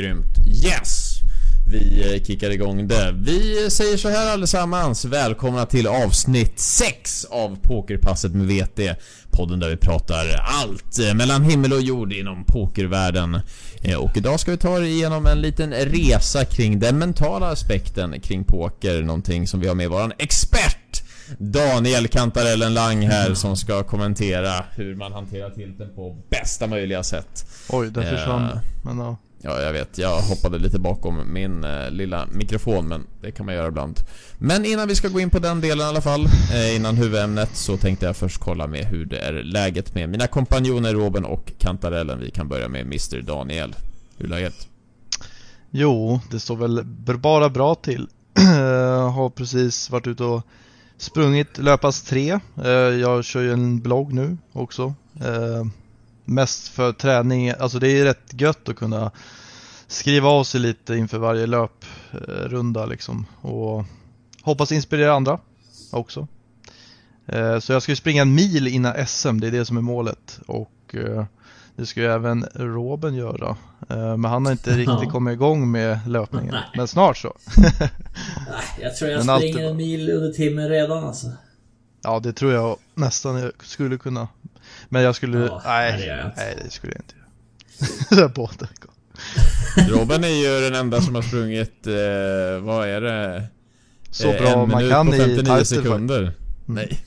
Grymt. Yes! Vi eh, kickar igång det. Vi säger så här allesammans. Välkomna till avsnitt 6 av Pokerpasset med VT. Podden där vi pratar allt eh, mellan himmel och jord inom pokervärlden. Eh, Och idag ska vi ta er igenom en liten resa kring den mentala aspekten kring poker. Någonting som vi har med våran expert Daniel Kantarellen Lang här som ska kommentera hur man hanterar tilten på bästa möjliga sätt. Oj, Eh, försvann. Men ja. Ja, jag vet. Jag hoppade lite bakom min eh, lilla mikrofon, men det kan man göra ibland. Men innan vi ska gå in på den delen i alla fall, eh, innan huvudämnet, så tänkte jag först kolla med hur det är läget med mina kompanjoner Robin och Kantarellen. Vi kan börja med Mr Daniel. Hur är läget? Jo, det står väl bara bra till. har precis varit ute och sprungit löpas 3. Eh, jag kör ju en blogg nu också. Eh, Mest för träning, alltså det är rätt gött att kunna skriva av sig lite inför varje löprunda liksom. Och hoppas inspirera andra också. Eh, Så jag ska ju springa en mil innan SM, det är det som är målet. Och eh, det ska ju även Robin göra. Eh, Men han har inte riktigt Ja. kommit igång med löpningen. Nej. Men snart så. Nej, jag tror jag Men springer en mil under timmen redan alltså. Ja, det tror jag nästan jag skulle kunna. Men jag skulle, Ja, nej, det nej det skulle jag inte göra. Robin är ju den enda som har sprungit, eh, vad är det? Så Eh, bra en man minut kan på i 59 title sekunder. Nej.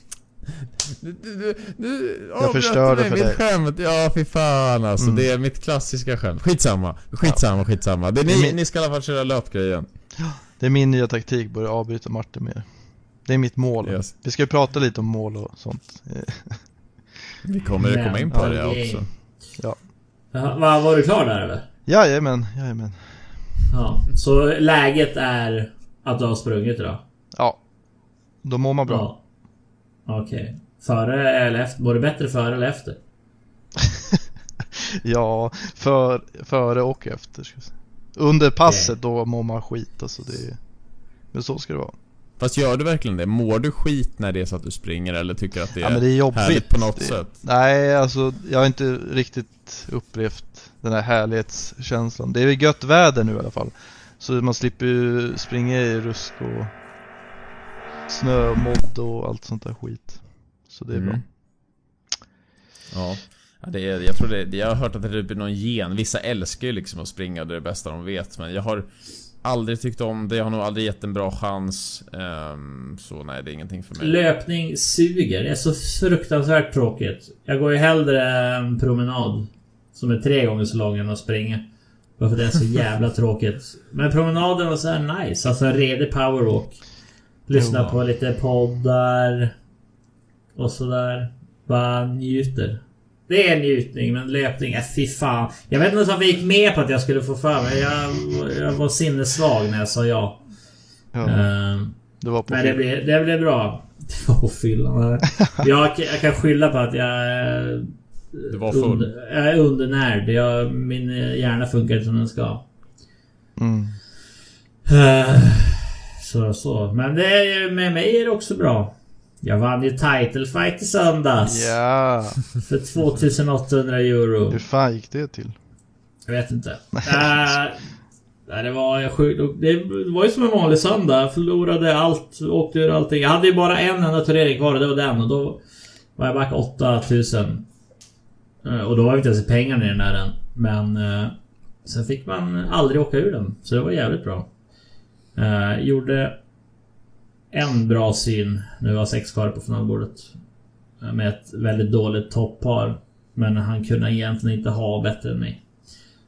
Du, du, du, du avbröt förstörde mig för mitt dig. skämt. Ja, fy fan alltså. Mm. Det är mitt klassiska skämt. Skitsamma. Skitsamma, skitsamma. Det är Det är ni, min- ni ska i alla fall köra löpgrejen. Det är min nya taktik, börja avbryta Martin mer. Det är mitt mål. Yes. Vi ska ju prata lite om mål och sånt. Vi kommer Men, komma in på ja, det också. Jaha, Var, var du klar där eller? Jajamän, jajamän. Ja. Så läget är att du har sprungit idag? Ja, då mår man bra. Ja. Okej. Före eller efter? Var det bättre före eller efter? Ja, för, före och efter. Ska jag säga. Under passet då mår man skit alltså. Det är, men så ska det vara. Fast gör du verkligen det? Mår du skit när det är så att du springer eller tycker att det är, Ja men det är jobbigt. härligt på något det, sätt? Nej, alltså jag har inte riktigt upplevt den här härlighetskänslan. Det är väl gött väder nu i alla fall. Så man slipper ju springa i rusk och snö och modd och allt sånt där skit. Så det är bra. Mm. Ja. Ja, det är, jag tror det, jag har hört att det är typ någon gen. Vissa älskar ju liksom att springa, det är det bästa de vet. Men jag har aldrig tyckt om det, jag har nog aldrig gett en bra chans. Ehm, så nej, det är ingenting för mig. Löpning suger. Det är så fruktansvärt tråkigt. Jag går ju hellre en promenad. Som är tre gånger så lång än att springa. Bara för det är så jävla tråkigt. Men promenaden var så här nice. Alltså en redig powerwalk. Lyssna på lite poddar. Och sådär. Bara njuter. Det är njutning, men löpning, äh, fy fan. Jag vet inte ens varför jag gick med på att jag skulle få för mig. Jag, jag var sinnessvag när jag sa ja. Ja, Ehm, det var på men det blev, det blev bra. Det var på fyllan. jag, jag kan skylla på att jag... Du var full. Under, jag är undernärd. Jag, min hjärna funkar inte som den ska. Mm. Eh, Så, så. Men det är, ju- med mig är det också bra. Jag vann ju title fight i söndags. Ja, För 2800 euro. hur fan gick det till? Jag vet inte. Äh, nej, det var sjukt. Det var ju som en vanlig söndag. Jag förlorade allt, åkte ur allting. Jag hade ju bara en enda turnering kvar och det var den. Och då var jag back 8000. Eh, Och då var vi inte ens pengarna i den där än. Men eh, sen fick man aldrig åka ur den. Så det var jävligt bra. Eh, gjorde en bra syn när vi var sex kvar på finalbordet. Med ett väldigt dåligt toppar. Men han kunde egentligen inte ha bättre än mig.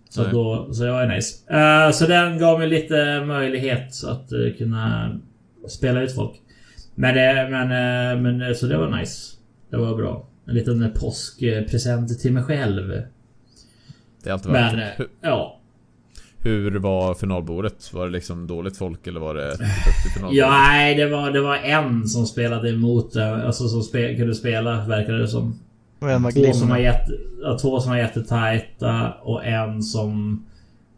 Så, Nej. då, så det var ju nice. Eh, så den gav mig lite möjlighet att eh, kunna spela ut folk. Men, det, men, eh, men så det var nice. Det var bra. En liten påskpresent till mig själv. Det är alltid värt Men eh, Hur, ja. hur var finalbordet? Var det liksom dåligt folk eller var det duktigt finalbord? Ja, nej, det var, det var en som spelade emot det. Alltså som spe, kunde spela, verkade det som. Och en var Två som var, jätte, ja, två som var jättetajta och en som...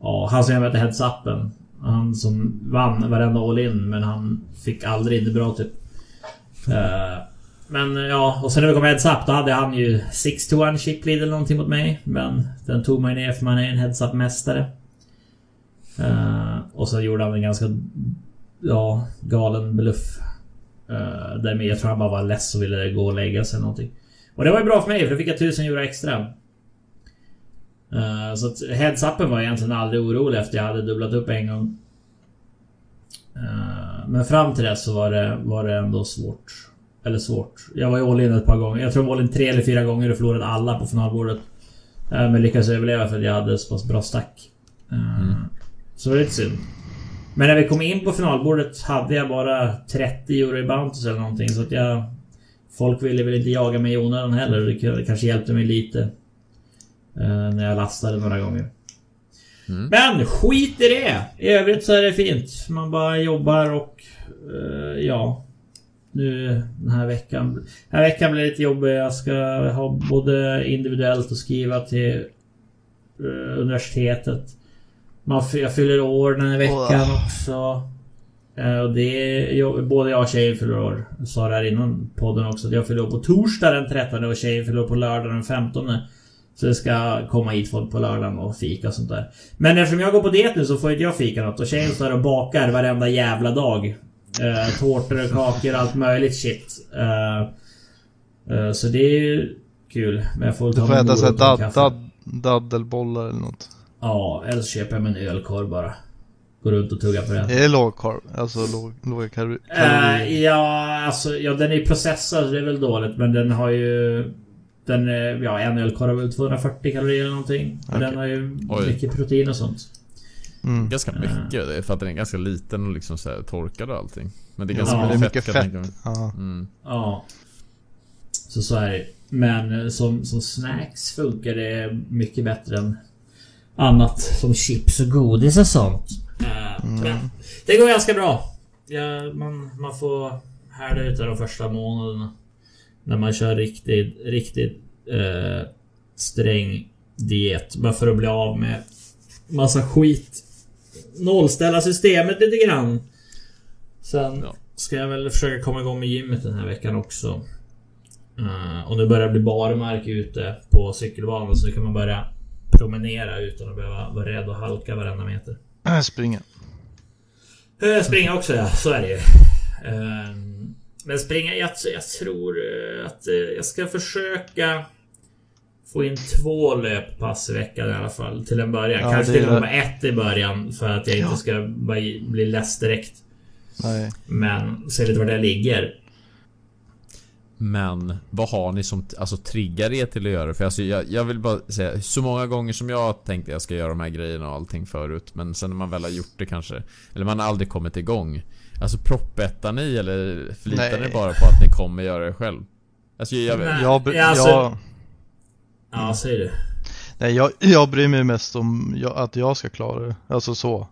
Ja, han som jag mötte heads-upen. Han som vann varenda all-in men han fick aldrig in det bra typ. Eh, men eh, ja, och sen när vi kom heads-up då hade han ju 6 to 1 chip lead eller någonting mot mig. Men den tog man ner för man är en heads-up mästare. Uh, och så gjorde han en ganska ja, galen bluff. Uh, där jag tror han bara var less och ville gå och lägga sig eller någonting. Och det var ju bra för mig för då fick jag 1000 euro extra. Uh, så att heads-upen var jag egentligen aldrig orolig efter jag hade dubblat upp en gång. Uh, men fram till dess så var det, var det ändå svårt. Eller svårt. Jag var ju all in ett par gånger. Jag tror jag var all in tre eller fyra gånger och förlorade alla på finalbordet. Uh, men lyckades överleva för att jag hade så pass bra stack. Mm. Så det var lite synd. Men när vi kom in på finalbordet hade jag bara 30 euro i Bounties eller någonting så att jag... Folk ville väl inte jaga mig i onödan heller. Det kanske hjälpte mig lite. Uh, när jag lastade några gånger. Mm. Men skit i det! I övrigt så är det fint. Man bara jobbar och... Ja. Nu den här veckan... Den här veckan blir lite jobbig. Jag ska ha både individuellt och skriva till uh, universitetet. Man, jag fyller år den här veckan oh. också. Uh, och det är, både jag och tjejen fyller år. Jag sa det här innan podden också. Jag fyller år på torsdag den 13 och tjejen fyller år på lördag den 15. Så det ska komma hit folk på lördagen och fika och sånt där. Men eftersom jag går på diet nu så får inte jag fika något. Och tjejen står och bakar varenda jävla dag. Uh, tårtor och kakor allt möjligt shit. Uh, uh, så det är ju kul. Men jag får ta Du får äta såhär daddelbollar eller något. Ja, eller så köper jag mig en ölkorv bara. Går runt och tuggar på den. Är det lågkorv? Alltså låg, låga kalorier? Uh, ja, alltså ja, den är processad så det är väl dåligt men den har ju... Den, ja en ölkorv har väl 240 kalorier eller någonting. Okay. Den har ju Oj. mycket protein och sånt. Mm. Ganska mycket det är för att den är ganska liten och liksom så här torkad och allting. Men det är ganska ja. mycket, mycket fett. fett. Ja. Mm. ja. Så så är det. Men som, som snacks funkar det mycket bättre än annat som chips och godis och sånt. Uh, mm. Men det går ganska bra. Ja, man, man får härda ut de första månaderna. När man kör riktigt, riktigt uh, sträng diet. Bara för att bli av med massa skit. Nollställa systemet lite grann. Sen ja. ska jag väl försöka komma igång med gymmet den här veckan också. Uh, och nu börjar det bli barmark ute på cykelbanan så nu kan man börja promenera utan att behöva vara rädd och halka varenda meter. Äh, springa. Äh, springa också ja, så är det ju. Ehm, men springa, jag, jag tror att jag ska försöka få in två löppass i veckan i alla fall. Till en början. Ja, Kanske till och med ett i början för att jag ja. inte ska bli less direkt. Nej. Men se lite var det ligger. Men vad har ni som alltså, triggar er till att göra det? För alltså, jag, jag, vill bara säga, så många gånger som jag tänkte jag ska göra de här grejerna och allting förut. Men sen när man väl har gjort det kanske. Eller man har aldrig kommit igång. Alltså proppettar ni eller förlitar Nej. ni bara på att ni kommer göra det själv? Alltså jag... Nej, jag, alltså, jag, ja, säg det. Nej, jag, jag bryr mig mest om jag, att jag ska klara det. Alltså så.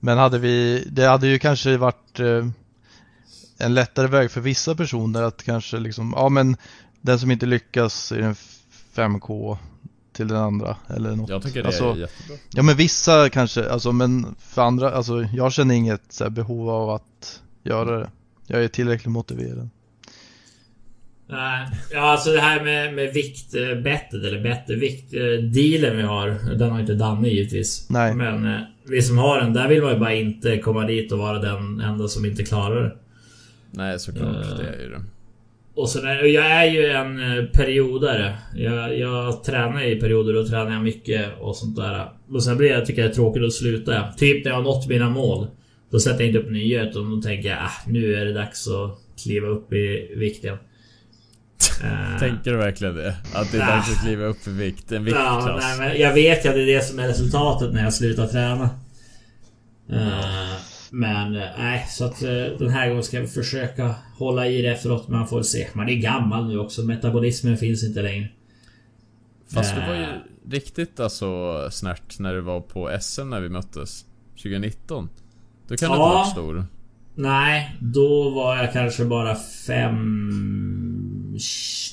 Men hade vi, det hade ju kanske varit eh, en lättare väg för vissa personer att kanske liksom, ja men den som inte lyckas i en 5K till den andra eller något. Jag tycker det alltså, är jättebra. Ja men vissa kanske, alltså men för andra, alltså jag känner inget så behov av att göra det. Jag är tillräckligt motiverad. Nej, ja alltså det här med, med viktbettet eller bettevikt. Dealen vi har, den har inte Danne givetvis. Nej. Men eh, vi som har den, där vill man ju bara inte komma dit och vara den enda som inte klarar det. Nej såklart, uh, det är ju det. Och sen är, jag är ju en eh, periodare. Jag, jag tränar i perioder, då tränar jag mycket och sånt där. Och sen blir jag, tycker jag det är tråkigt att sluta. Typ när jag har nått mina mål. Då sätter jag inte upp nya utan då tänker jag ah, nu är det dags att kliva upp i vikten. Uh, Tänker du verkligen det? Att det är dags att kliva upp i vikt? En viktklass? Ja, nej, men jag vet ju att det är det som är resultatet när jag slutar träna. Uh, men eh, nej, så att eh, den här gången ska vi försöka hålla i det efteråt. Man får se. Man är gammal nu också. Metabolismen finns inte längre. Fast du var ju eh. riktigt alltså snärt när du var på SM när vi möttes. 2019. Då kan ja, du inte varit stor. Nej, då var jag kanske bara fem...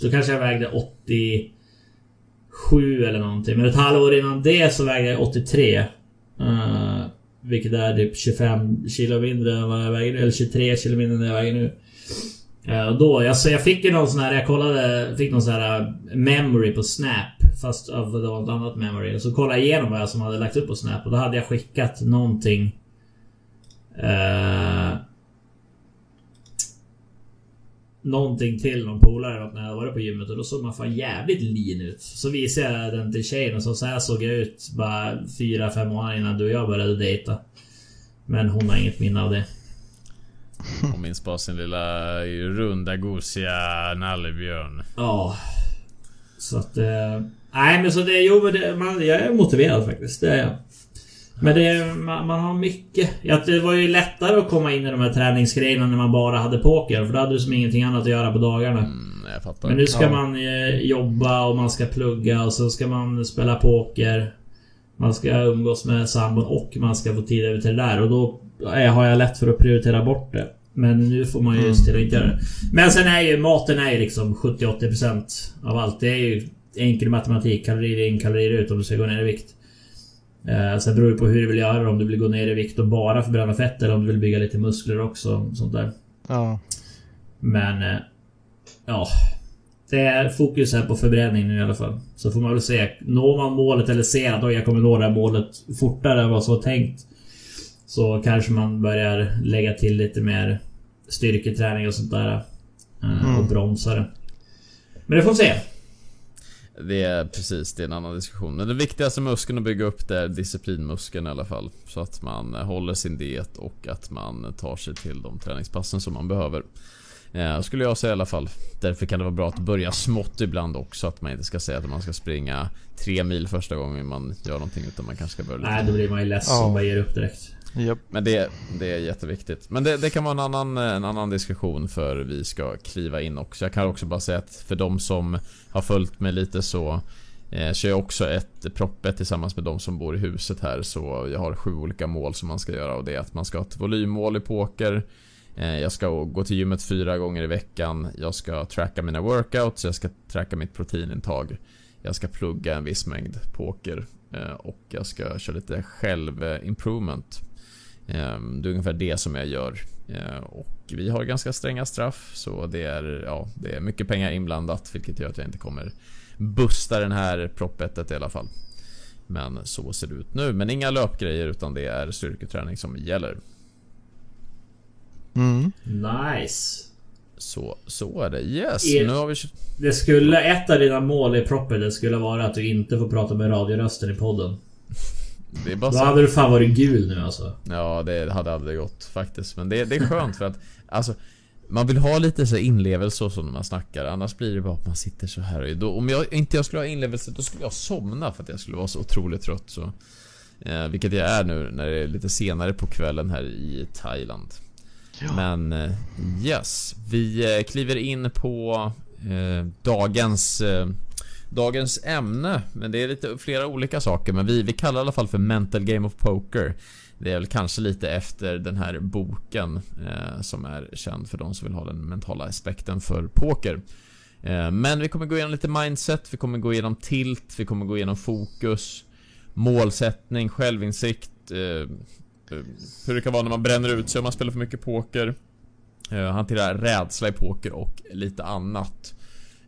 Då kanske jag vägde 87 eller någonting. Men ett halvår innan det så vägde jag 83. Uh, eh, vilket är typ 25 kilo mindre än vad jag väger nu. Eller 23 kilo mindre än vad jag väger nu. Uh, då, alltså jag fick ju någon sån här, jag kollade, fick någon sån här eh, memory på Snap Fast av det var ett annat memory. Och så kollade jag igenom vad jag som hade lagt upp på Snap och då hade jag skickat någonting. Uh, någonting till någon polare när jag var på gymmet och då såg man fan jävligt lean ut. Så visade jag den till tjejen och så, så här såg jag ut bara 4-5 månader innan du och jag började dejta. Men hon har inget minne av det. Hon minns bara sin lilla runda gosiga nallebjörn. Ja. Så att... Eh, nej men så det... Jo men det, man, jag är motiverad faktiskt. Det är jag. Men det, man, man har mycket. Ja, det var ju lättare att komma in i de här träningsgrejerna när man bara hade poker. För då hade du som ingenting annat att göra på dagarna. Mm, jag fattar. Men nu ska Ja. man eh, jobba och man ska plugga och så ska man spela poker. Man ska umgås med sambon och man ska få tid över till det där och då eh, har jag lätt för att prioritera bort det. Men nu får man ju Mm. se till att inte göra det. Men sen är ju maten är ju liksom 70-80% av allt. Det är ju enkel matematik. Kalorier in, kalorier ut om du ska gå ner i vikt. Eh, sen beror det på hur du vill göra. Om du vill gå ner i vikt och bara förbränna fett eller om du vill bygga lite muskler också. Sånt där. Ja. Men... eh, Ja. Det är fokus här på förbränning nu i alla fall. Så får man väl se. Når man målet eller ser att "Oj, jag kommer nå det här målet fortare än vad som var tänkt. Så kanske man börjar lägga till lite mer styrketräning och sånt där. eh, Och Mm. bromsa det. Men det får vi se. Det är precis, det är en annan diskussion. Men den viktigaste muskeln att bygga upp det är disciplinmuskeln i alla fall. Så att man håller sin diet och att man tar sig till de träningspassen som man behöver. Eh, skulle jag säga i alla fall. Därför kan det vara bra att börja smått ibland också. Att man inte ska säga att man ska springa tre mil första gången man gör någonting. Utan man kanske ska börja lite Nej, då blir man ju less Ja. och bara ger upp direkt. Yep. Men det, det är jätteviktigt. Men det, det kan vara en annan, en annan diskussion för vi ska kliva in också. Jag kan också bara säga att för de som har följt mig lite så eh, kör jag också ett proppet tillsammans med de som bor i huset här. Så jag har sju olika mål som man ska göra och det är att man ska ha ett volymmål i poker. Eh, jag ska gå till gymmet fyra gånger i veckan. Jag ska tracka mina workouts. Jag ska tracka mitt proteinintag. Jag ska plugga en viss mängd poker. eh, Och jag ska köra lite själv-improvement. Ehm, Det är ungefär det som jag gör. Eh, Och vi har ganska stränga straff så det är, ja, det är mycket pengar inblandat vilket gör att jag inte kommer busta den här proppettet i alla fall. Men så ser det ut nu. Men inga löpgrejer utan det är styrketräning som gäller. Mm. Nice. Så, så är det. Yes, Er- nu har vi... Det skulle... Ett av dina mål i proppen det skulle vara att du inte får prata med radiorösten i podden. Det är bara Då så. hade du fan varit gul nu alltså. Ja, det hade aldrig gått faktiskt. Men det, det är skönt för att alltså man vill ha lite så inlevelse och så när man snackar Annars blir det bara att man sitter så här och då, Om jag inte jag skulle ha inlevelse då skulle jag somna för att jag skulle vara så otroligt trött så eh, Vilket jag är nu när det är lite senare på kvällen här i Thailand Ja. Men eh, yes Vi eh, kliver in på eh, dagens eh, Dagens ämne, men det är lite flera olika saker men vi, vi kallar det i alla fall för Mental Game of Poker. Det är väl kanske lite efter den här boken eh, som är känd för de som vill ha den mentala aspekten för poker. Eh, Men vi kommer gå igenom lite mindset, vi kommer gå igenom tilt, vi kommer gå igenom fokus Målsättning, självinsikt eh, eh Hur det kan vara när man bränner ut sig om man spelar för mycket poker eh, Hantera rädsla i poker och lite annat. Eh,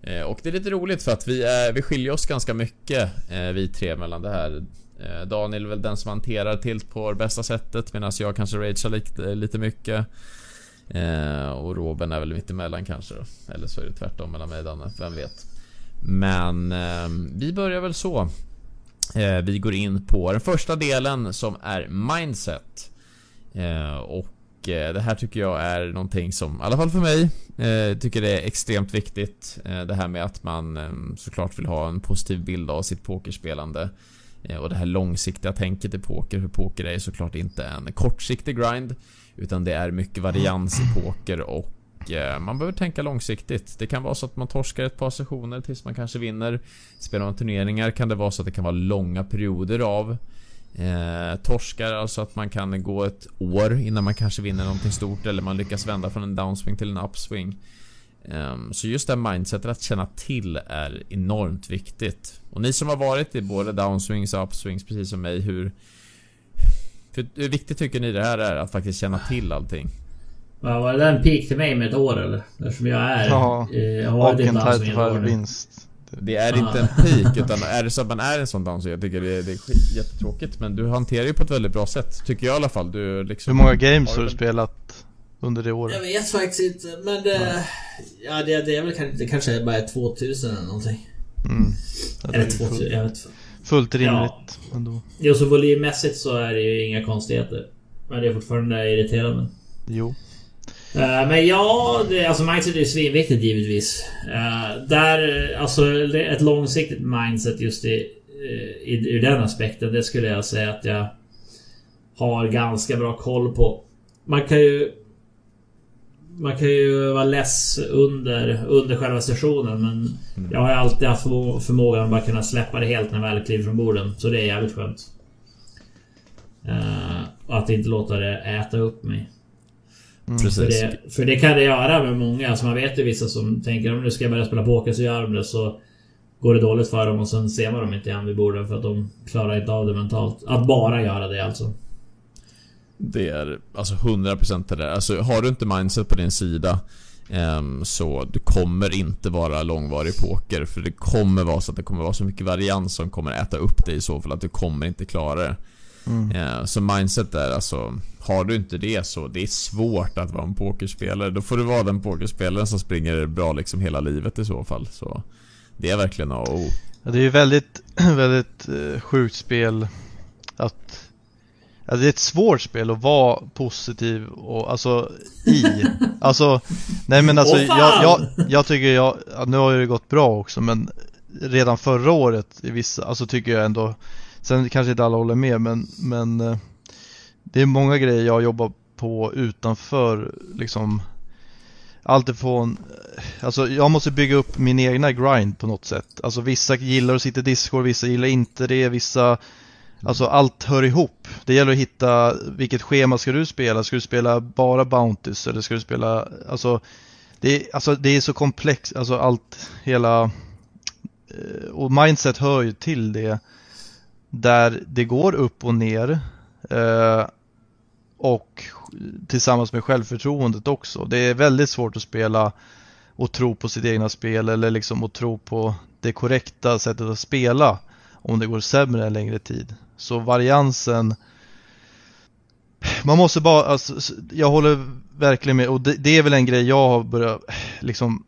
Eh, och det är lite roligt för att vi, är, vi skiljer oss ganska mycket eh, vi tre mellan det här. Eh, Daniel är väl den som hanterar tilt på det bästa sättet medan jag kanske ragear lite, lite mycket. Och Robin är väl mittemellan kanske då. Eller så är det tvärtom mellan mig och Danne, vem vet. Men vi börjar väl så. Vi går in på den första delen som är mindset. Och och eh, det här tycker jag är någonting som, i alla fall för mig, eh, tycker det är extremt viktigt. Eh, det här med att man eh, såklart vill ha en positiv bild av sitt pokerspelande. Eh, och det här långsiktiga tänket i poker, för poker är ju såklart inte en kortsiktig grind. Utan det är mycket varians i poker och eh, man behöver tänka långsiktigt. Det kan vara så att man torskar ett par sessioner tills man kanske vinner. Spelar man turneringar kan det vara så att det kan vara långa perioder av Eh, torskar, alltså att man kan gå ett år innan man kanske vinner någonting stort eller man lyckas vända från en downswing till en upswing. Ehm, så just det här mindsetet att känna till är enormt viktigt. Och ni som har varit i både downswings och upswings precis som mig, hur... Hur, hur viktigt tycker ni det här är att faktiskt känna till allting? Vad Var det en peak till mig med ett år eller? Eftersom jag är... Ja. eh, har Och en nu. vinst. Det är inte en peak utan är det så att man är en sån dans så jag tycker det är, det är skit, jättetråkigt men du hanterar ju på ett väldigt bra sätt Tycker jag i alla fall. Du liksom Hur många games har du spelat under det året? Jag vet faktiskt inte men det... Ja det, det är väl det kanske är bara 2000 eller någonting. Mm. Ja, Eller är 2000, fullt, jag vet inte. fullt rimligt ändå. Jo så volymmässigt så är det ju inga konstigheter. Men det är fortfarande irriterande. Jo. Eh, men ja, det, alltså mindset är ju svinviktigt givetvis. Uh, där, alltså ett långsiktigt mindset just i, eh, i, ur den aspekten, det skulle jag säga att jag har ganska bra koll på. Man kan ju... Man kan ju vara less under, under själva sessionen men jag har alltid haft förmå- förmågan att bara kunna släppa det helt när jag väl kliver från borden. Så det är jävligt skönt. Och att inte låta det äta upp mig. För Precis. det, för det kan det göra med många. Alltså man vet ju vissa som tänker om nu ska jag börja spela poker så gör de det så Går det dåligt för dem och sen ser man dem inte igen vid borden för att de klarar inte av det mentalt. Att bara göra det alltså. Det är alltså 100% det där. Alltså har du inte mindset på din sida ehm, så du kommer inte vara långvarig poker för det kommer vara så att det kommer vara så mycket varians som kommer äta upp dig i så fall att du kommer inte klara det. Mm. Eh, Så mindset där alltså Har du inte det så det är svårt att vara en pokerspelare. Då får du vara den pokerspelaren som springer bra liksom hela livet i så fall. Så Det är verkligen A och O. Ja, det är ju väldigt, väldigt eh, sjukt spel att ja, det är ett svårt spel att vara positiv och alltså i. Alltså, nej men alltså fan! jag, jag, jag tycker jag, ja, nu har ju det gått bra också men redan förra året i vissa, alltså tycker jag ändå, sen kanske inte alla håller med men, men eh, det är många grejer jag jobbar på utanför liksom Alltifrån, eh, alltså jag måste bygga upp min egna grind på något sätt. Alltså vissa gillar att sitta i Discord, vissa gillar inte det, vissa Alltså allt hör ihop. Det gäller att hitta vilket schema ska du spela? Ska du spela bara Bounties eller ska du spela, alltså det är, alltså, det är så komplext, alltså allt, hela eh, och mindset hör ju till det där det går upp och ner eh, och tillsammans med självförtroendet också. Det är väldigt svårt att spela och tro på sitt egna spel eller liksom att tro på det korrekta sättet att spela om det går sämre en längre tid. Så variansen man måste bara, alltså, jag håller verkligen med och det, det är väl en grej jag har börjat liksom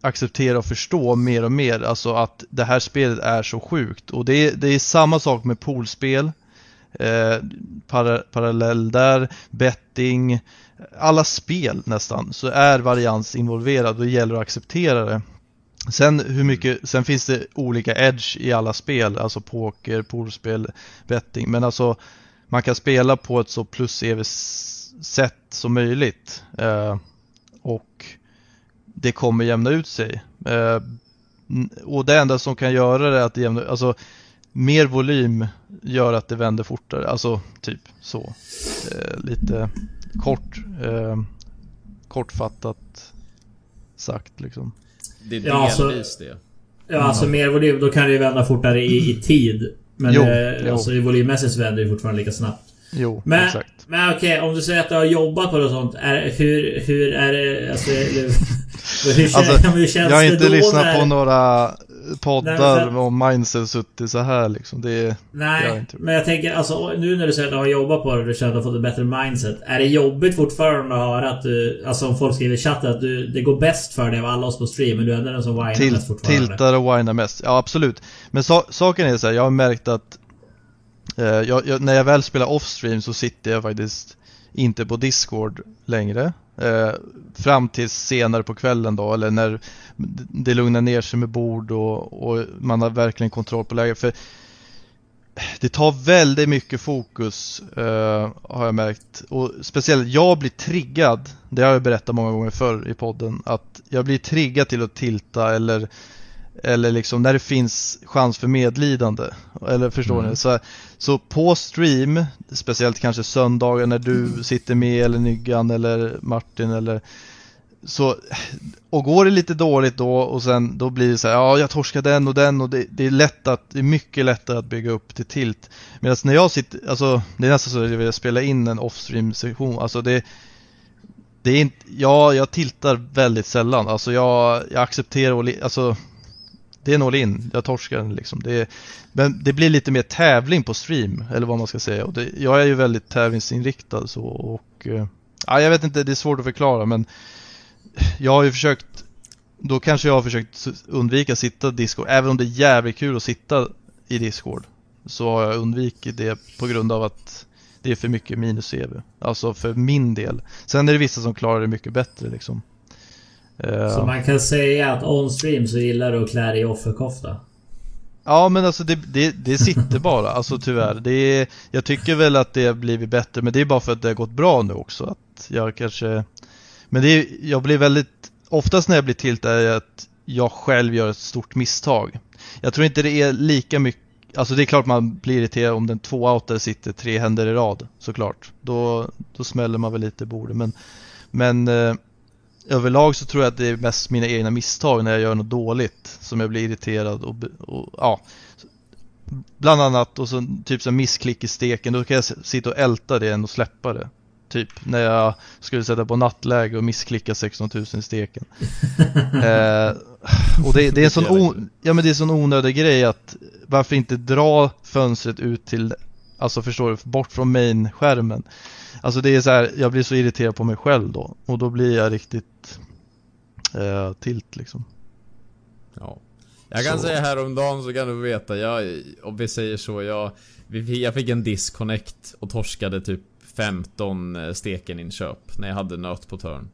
acceptera och förstå mer och mer, alltså att det här spelet är så sjukt och det är, det är samma sak med poolspel eh, para, parallell där, betting, alla spel nästan så är varians involverad och det gäller att acceptera det. Sen hur mycket, sen finns det olika edge i alla spel, alltså poker, poolspel, betting, men alltså man kan spela på ett så plus EV sätt som möjligt eh, och det kommer jämna ut sig. Eh, och det enda som kan göra det är att det jämna, alltså mer volym gör att det vänder fortare, alltså typ så. Eh, lite kort, eh, kortfattat sagt liksom. Det är Ja, alltså- delvis det. Ja, alltså mer volym, då kan det ju vända fortare i, i tid. Men Jo, eh, jo. alltså i volymmässigt så vänder det fortfarande lika snabbt. Jo, Men, exakt. men okej, om du säger att du har jobbat på det och sånt. Är, hur, hur är det... Alltså, Alltså, Jag har inte lyssnat när, på några poddar Nej, om mindset suttit så här liksom. Det är, Jag Nej, inte men jag tänker alltså nu när du säger att du har jobbat på det och du känner att du har fått ett bättre mindset. Är det jobbigt fortfarande att höra att du... Alltså om folk skriver i chatten att du, det går bäst för dig av alla oss på stream, men du är ändå den som whinar Til, mest fortfarande. tiltar och whinar mest. Ja, absolut. Men sa, saken är så här, jag har märkt att eh, jag, jag, när jag väl spelar off-stream så sitter jag faktiskt inte på Discord längre. Eh, fram till senare på kvällen då, eller när det lugnar ner sig med bord och, och man har verkligen kontroll på läget. För det tar väldigt mycket fokus eh, har jag märkt. Och speciellt jag blir triggad, det har jag berättat många gånger förr i podden, att jag blir triggad till att tilta eller eller liksom när det finns chans för medlidande. Eller förstår Mm. ni? Så, så på stream, speciellt kanske söndagar när du sitter med eller Nyggan eller Martin eller så och går det lite dåligt då och sen då blir det så här, ja jag torskar den och den och det, det är lätt att, det är mycket lättare att bygga upp till tilt. Medan när jag sitter, alltså det är nästan så att jag vill spela in en off-stream sektion, alltså det det är inte, ja jag tiltar väldigt sällan, alltså jag, jag accepterar och, alltså det är en all in, jag torskar den liksom. Det är, men det blir lite mer tävling på stream, eller vad man ska säga. Och det, jag är ju väldigt tävlingsinriktad så och eh, ja, jag vet inte, det är svårt att förklara men jag har ju försökt då kanske jag har försökt undvika att sitta Discord, även om det är jävligt kul att sitta i Discord. Så har jag undvikit det på grund av att det är för mycket minus-CV. Alltså för min del. Sen är det vissa som klarar det mycket bättre liksom. Eh, så man kan säga att on-stream så gillar du att klä dig i offerkofta? Ja men alltså det, det, det sitter bara, alltså tyvärr. Det är, jag tycker väl att det har blivit bättre men det är bara för att det har gått bra nu också. Att jag kanske... Men det är, jag blir väldigt... Oftast när jag blir tiltad är att jag själv gör ett stort misstag. Jag tror inte det är lika mycket Alltså det är klart man blir irriterad om den två outer sitter tre händer i rad såklart. Då, då smäller man väl lite i bordet men, men eh, överlag så tror jag att det är mest mina egna misstag när jag gör något dåligt som jag blir irriterad och, och ja. Bland annat och så typ så missklick i steken, då kan jag sitta och älta det än och släppa det. Typ när jag skulle sätta på nattläge och missklicka 16 000 i steken. eh, och det, det, är en sån o, ja, men det är en sån onödig grej att varför inte dra fönstret ut till, alltså förstår du, bort från main-skärmen. Alltså det är så här, jag blir så irriterad på mig själv då och då blir jag riktigt eh, tilt liksom. Ja. Jag kan så. säga häromdagen så kan du veta, jag, om vi säger så, jag, jag fick en disconnect och torskade typ 15 eh, steken inköp när jag hade nöt på törn.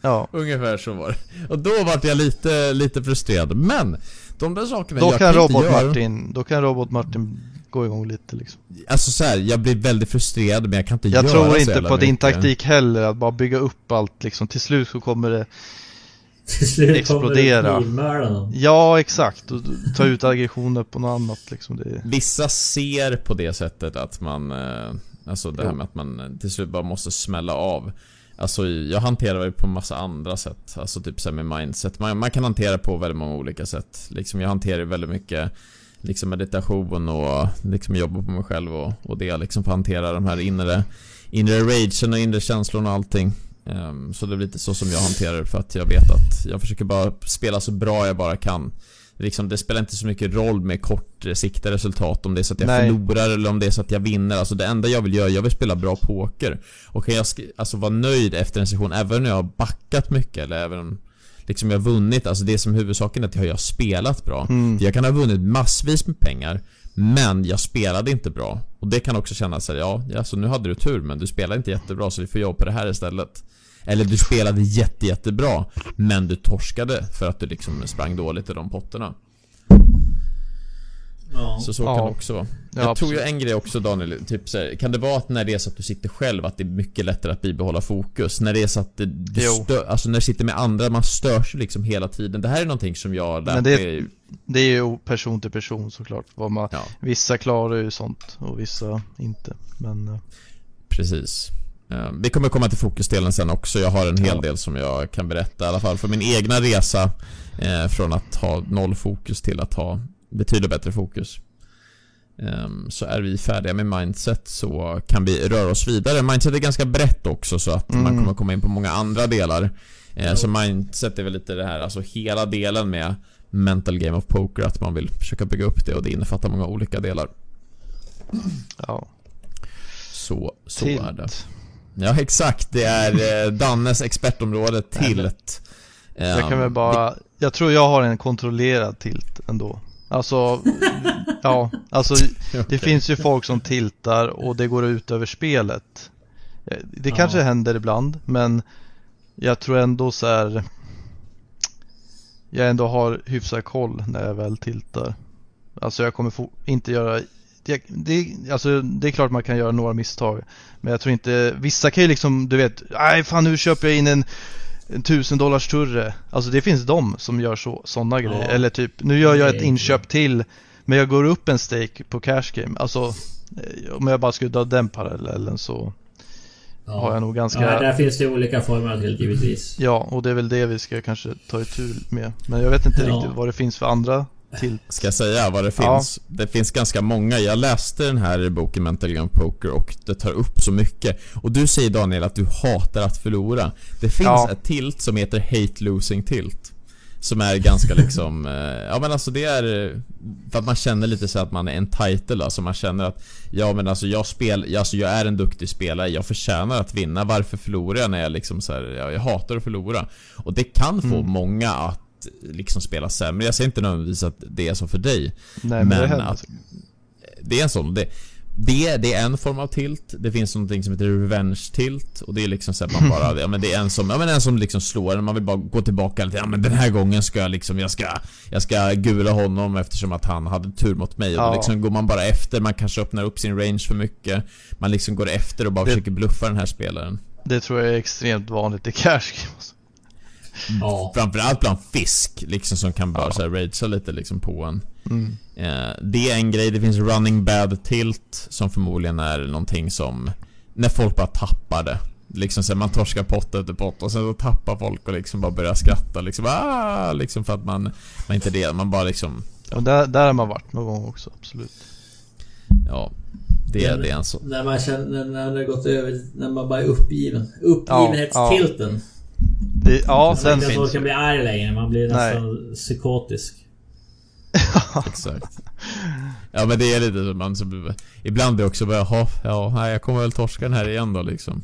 Ja. Ungefär så var det. Och då vart jag lite, lite frustrerad. Men de där sakerna då jag kan, kan Robot. Martin, Då kan Robot Martin gå igång lite liksom. Alltså så här, jag blir väldigt frustrerad men jag kan inte jag göra så Jag tror inte på mycket. din taktik heller, att bara bygga upp allt liksom. Till slut så kommer det till slut explodera. Kommer det ja, exakt. Och ta ut aggressioner på något annat liksom. Det... Vissa ser på det sättet att man... Eh, alltså det här med att man till slut bara måste smälla av. Alltså jag hanterar det på massa andra sätt. Alltså typ så med mindset. Man, man, kan hantera på väldigt många olika sätt. Liksom jag hanterar väldigt mycket liksom meditation och liksom jobba på mig själv och, och det liksom för att hantera de här inre inre ragen och inre känslorna och allting. Um, så det är lite så som jag hanterar det för att jag vet att jag försöker bara spela så bra jag bara kan. Liksom, det spelar inte så mycket roll med kortsiktiga resultat om det är så att jag Nej. förlorar eller om det är så att jag vinner. Alltså det enda jag vill göra, jag vill spela bra poker. Och kan jag alltså vara nöjd efter en session, även om jag har backat mycket eller även liksom jag har vunnit, alltså det som är huvudsaken är att jag har spelat bra. Mm. Jag kan ha vunnit massvis med pengar men jag spelade inte bra. Och det kan också kännas så här, ja, alltså nu hade du tur men du spelade inte jättebra så vi får jobba på det här istället. Eller du spelade jätte, jättebra men du torskade för att du liksom sprang dåligt i de potterna. Ja. Så så ja. kan det också vara. Ja, jag tror ju en grej också Daniel, typ så här, kan det vara att när det är så att du sitter själv att det är mycket lättare att bibehålla fokus? När det är så att det, du stör, alltså när du sitter med andra, man störs ju liksom hela tiden. Det här är någonting som jag lärt det, är, det är ju person till person såklart. Vad man, ja. Vissa klarar ju sånt och vissa inte. Men... Eh. Precis. Uh, vi kommer komma till fokusdelen sen också. Jag har en hel del som jag kan berätta i alla fall för min egna resa uh, från att ha noll fokus till att ha betydligt bättre fokus. Um, så är vi färdiga med mindset så kan vi röra oss vidare. Mindset är ganska brett också så att mm. man kommer komma in på många andra delar. Uh, så mindset är väl lite det här, alltså hela delen med mental game of poker, att man vill försöka bygga upp det och det innefattar många olika delar. Ja. Så, så är det. Ja exakt, det är eh, Dannes expertområde tilt. Jag kan väl ehm, bara, jag tror jag har en kontrollerad tilt ändå. Alltså, ja, alltså det okay. finns ju folk som tiltar och det går ut över spelet. Eh, det kanske ja. händer ibland, men jag tror ändå så här. Jag ändå har hyfsad koll när jag väl tiltar. Alltså jag kommer inte göra det, det, alltså det är klart man kan göra några misstag. Men jag tror inte, vissa kan ju liksom, du vet, nej fan nu köper jag in en en tusen dollars turre. Alltså det finns de som gör så, sådana grejer. Ja. Eller typ, nu gör jag ett inköp till men jag går upp en stake på cash game. Alltså eh, om jag bara skulle dra den parallellen så ja. har jag nog ganska... Ja, där finns det olika former till givetvis. Ja, och det är väl det vi ska kanske ta itu med. Men jag vet inte ja. riktigt vad det finns för andra till. Ska jag säga vad det finns? Ja. Det finns ganska många. Jag läste den här boken Mental Game Poker och det tar upp så mycket. Och du säger Daniel att du hatar att förlora. Det finns ja. ett tilt som heter Hate Losing Tilt. Som är ganska liksom, eh, ja men alltså det är För att man känner lite så att man är entitled alltså man känner att Ja men alltså jag spel, alltså jag är en duktig spelare, jag förtjänar att vinna, varför förlorar jag när jag liksom så här, ja, jag hatar att förlora Och det kan få Mm. många att liksom spela sämre, jag säger inte nödvändigtvis att det är så för dig Nej men, det Men händer. att det är en sån, det, det, det är en form av tilt, det finns någonting som heter revenge tilt och det är liksom så att man bara, ja men det är en som, ja men en som liksom slår en, man vill bara gå tillbaka lite, ja men den här gången ska jag liksom, jag ska, jag ska gula honom eftersom att han hade tur mot mig. Och Ja. då liksom går man bara efter, man kanske öppnar upp sin range för mycket. Man liksom går efter och bara Det- försöker bluffa den här spelaren. Det tror jag är extremt vanligt i Cash. Ja. Framförallt bland fisk, liksom som kan bara Ja. så ragea lite liksom på en Mm. Eh, det är en grej, det finns running bad tilt som förmodligen är någonting som När folk bara tappar det Liksom så här, man torskar pott efter pott och sen så tappar folk och liksom bara börjar skratta liksom ah, Liksom för att man, man inte det, man bara liksom Och där, där har man varit någon gång också, absolut. Ja Det, är- det är en så När man känner, när det har gått över, när man bara är uppgiven. Uppgivenhetstilten. Det, ja, man sen inte ens finns orkar ju. bli arg längre, man blir Nej. nästan psykotisk. Exakt Ja men det är lite så man så, Ibland är det också bara, ja, jag kommer väl torska den här igen då liksom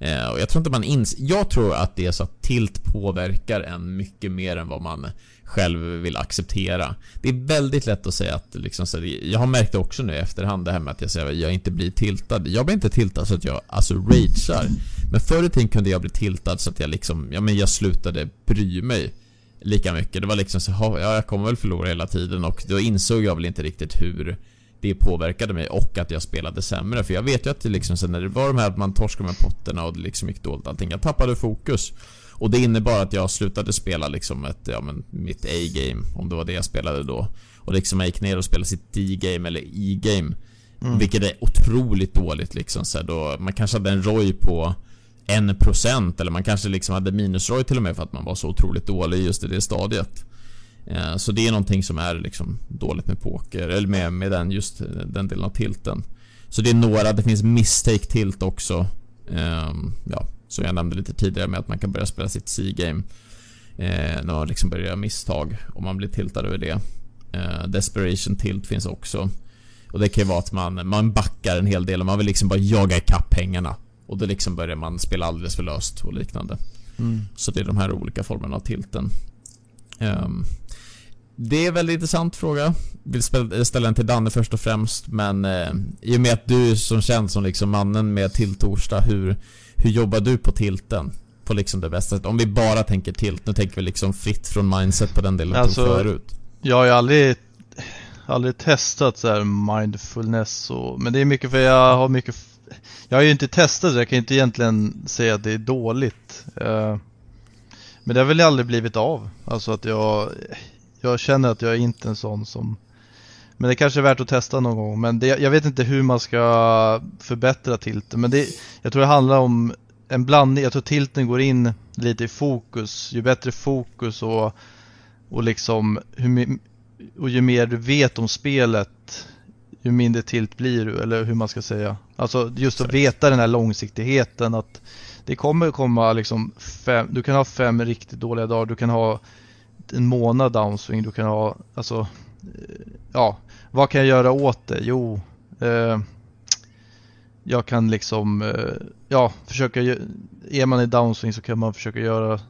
eh, Och jag tror inte man ins... Jag tror att det är så att tilt påverkar en mycket mer än vad man själv vill acceptera. Det är väldigt lätt att säga att liksom, så, Jag har märkt det också nu i efterhand det här med att jag säger att jag inte blir tiltad. Jag blir inte tiltad så att jag alltså ragear Men förr i tiden kunde jag bli tiltad så att jag liksom, ja men jag slutade bry mig lika mycket. Det var liksom så, ja jag kommer väl förlora hela tiden. Och då insåg jag väl inte riktigt hur det påverkade mig och att jag spelade sämre. För jag vet ju att det liksom sen när det var de här att man torskade med potterna och det liksom gick dåligt allting. Jag tappade fokus. Och det innebar att jag slutade spela liksom ett, ja men mitt A-game, om det var det jag spelade då. Och liksom jag gick ner och spelade sitt D-game eller E-game. Mm. Vilket är otroligt dåligt liksom så då Man kanske hade en ROI på 1% eller man kanske liksom hade minus-ROI till och med för att man var så otroligt dålig just i det stadiet. Eh, Så det är någonting som är liksom dåligt med poker, eller med, med den, just eh, den delen av tilten. Så det är några, det finns mistake tilt också. Ehm, Ja, som jag nämnde lite tidigare med att man kan börja spela sitt C-game. Eh, när man liksom börjar göra misstag och man blir tiltad över det. Desperation tilt finns också. Och det kan ju vara att man, man backar en hel del och man vill liksom bara jaga ikapp pengarna. Och då liksom börjar man spela alldeles för löst och liknande. Mm. Så det är de här olika formerna av tilten. Ehm, det är en väldigt intressant fråga. Vill ställa den till Danne först och främst, men eh, i och med att du som känns som liksom mannen med Tiltorsdag, hur, hur jobbar du på tilten? På liksom det bästa sättet. Om vi bara tänker tilt, nu tänker vi liksom fritt från mindset på den delen Alltså, förut. Jag har ju aldrig, aldrig testat så här mindfulness och, men det är mycket för jag har mycket Jag har ju inte testat det, jag kan inte egentligen säga att det är dåligt Eh, Men det har väl aldrig blivit av, alltså att jag Jag känner att jag är inte en sån som Men det kanske är värt att testa någon gång, men det, jag vet inte hur man ska förbättra tilten Men det, jag tror det handlar om en blandning, jag tror tilten går in lite i fokus. Ju bättre fokus och och liksom hur, och ju mer du vet om spelet ju mindre tilt blir du, eller hur man ska säga. Alltså just att veta den här långsiktigheten att det kommer komma liksom fem, du kan ha fem riktigt dåliga dagar, du kan ha en månad downswing, du kan ha, alltså, eh, ja, vad kan jag göra åt det? Jo, eh, jag kan liksom, eh, ja, försöka, är man i downswing så kan man försöka göra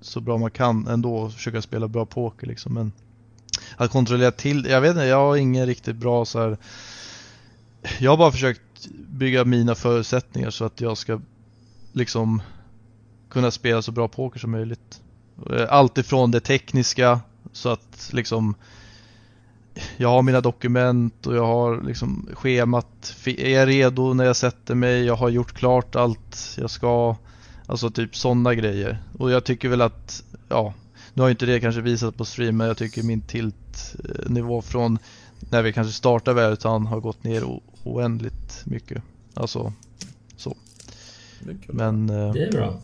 så bra man kan ändå och försöka spela bra poker liksom. Men att kontrollera till, jag vet inte, jag har ingen riktigt bra så här. Jag har bara försökt bygga mina förutsättningar så att jag ska liksom kunna spela så bra poker som möjligt. Eh, Allt ifrån det tekniska så att liksom jag har mina dokument och jag har liksom schemat. Är jag redo när jag sätter mig? Jag har gjort klart allt jag ska. Alltså typ sådana grejer. Och jag tycker väl att, ja, nu har ju inte det kanske visat på stream men jag tycker min tiltnivå från när vi kanske startar Världstan har gått ner oändligt mycket. Alltså, men eh, Det är bra.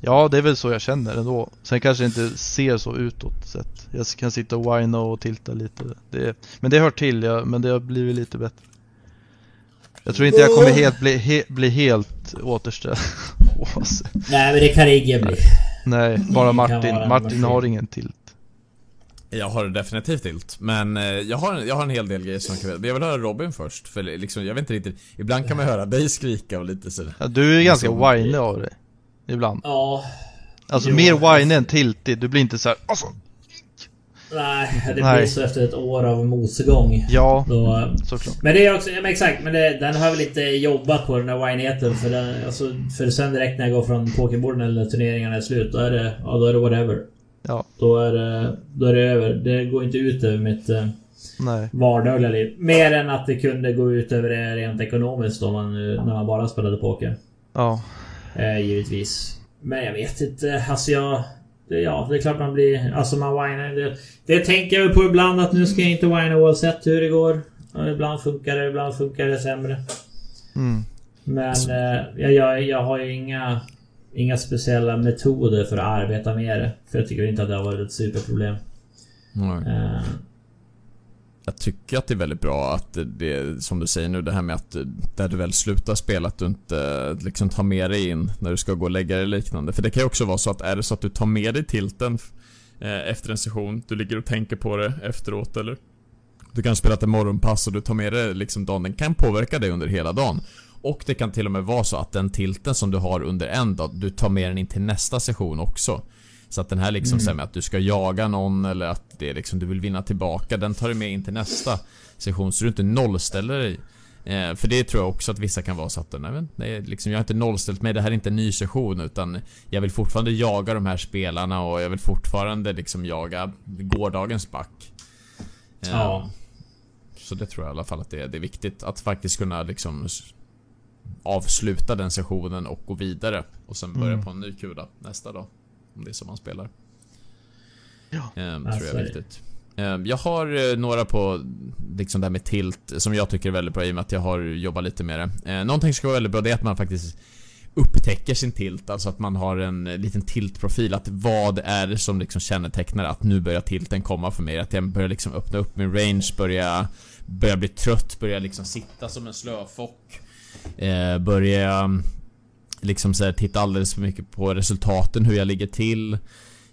Ja det är väl så jag känner ändå. Sen kanske det inte ser så utåt sett. Jag kan sitta och whina och tilta lite. Det, men det hör till, ja, men det har blivit lite bättre. Jag tror inte jag kommer helt bli, he, bli helt återställd. Nej men det kan ingen bli. Nej, bara Martin. Martin har ingen tilt. Jag har definitivt tilt, men eh, jag har, jag har en hel del grejer som jag kan Men jag vill höra Robin först, för liksom, jag vet inte riktigt Ibland kan man höra dig skrika och lite sådär Ja, du är ju ganska Liksom- whiny av dig. Ibland. Ja. Alltså Jo, mer whiny än tiltig. Du blir inte så här, alltså. Nej, det Nej. blir så efter ett år av motgång. Ja, Då, såklart. men det är också, ja, men exakt, men det, den har väl inte jobbat på den här wineheten för den, alltså, För sen direkt när jag går från pokerborden eller turneringarna är slut, då är det, ja då är det whatever. Ja, Då är det, då är det över. Det går inte ut över mitt eh, nej. vardagliga liv. Mer än att det kunde gå ut över det rent ekonomiskt om man, när man bara spelade poker. Ja. Eh, givetvis. Men jag vet inte, alltså jag... Det, ja, det är klart man blir... Alltså man whinar. Det, det tänker jag på ibland att nu ska jag inte whina oavsett hur det går. Och ibland funkar det, ibland funkar det sämre. Mm. Men eh, jag, jag, jag har ju inga... Inga speciella metoder för att arbeta med det. För jag tycker inte att det har varit ett superproblem. Nej. Eh, jag tycker att det är väldigt bra att det, det som du säger nu, det här med att eh, där du väl slutar spela, att du inte eh, liksom tar med dig in när du ska gå och lägga dig liknande. För det kan ju också vara så att är det så att du tar med dig tilten eh, efter en session, du ligger och tänker på det efteråt eller du kan spela ett morgonpass och du tar med dig liksom dagen, den kan påverka dig under hela dagen. Och det kan till och med vara så att den tilten som du har under en dag, du tar med den in till nästa session också. Så att den här liksom mm. med att du ska jaga någon eller att det liksom du vill vinna tillbaka, den tar du med in till nästa session så du inte nollställer dig. Eh, för det tror jag också att vissa kan vara så att nej, nej, liksom, jag har inte nollställt mig, det här är inte en ny session utan jag vill fortfarande jaga de här spelarna och jag vill fortfarande liksom jaga gårdagens back. Eh, Ja. Så det tror jag i alla fall att det är, det är viktigt att faktiskt kunna liksom avsluta den sessionen och gå vidare och sen börja Mm. på en ny kula nästa dag. Om det är så man spelar. Ja. Ehm, Ja, tror jag är det. viktigt. Ehm, jag har eh, några på liksom det här med tilt som jag tycker är väldigt bra i och med att jag har jobbat lite med det. Ehm, någonting som ska vara väldigt bra det är att man faktiskt upptäcker sin tilt, alltså att man har en eh, liten tiltprofil. Att vad är det som liksom kännetecknar att nu börjar tilten komma för mig? Att jag börjar liksom öppna upp min range, börja, börja bli trött, börja liksom sitta som en slöfock. Eh, börja liksom så här, titta alldeles för mycket på resultaten, hur jag ligger till.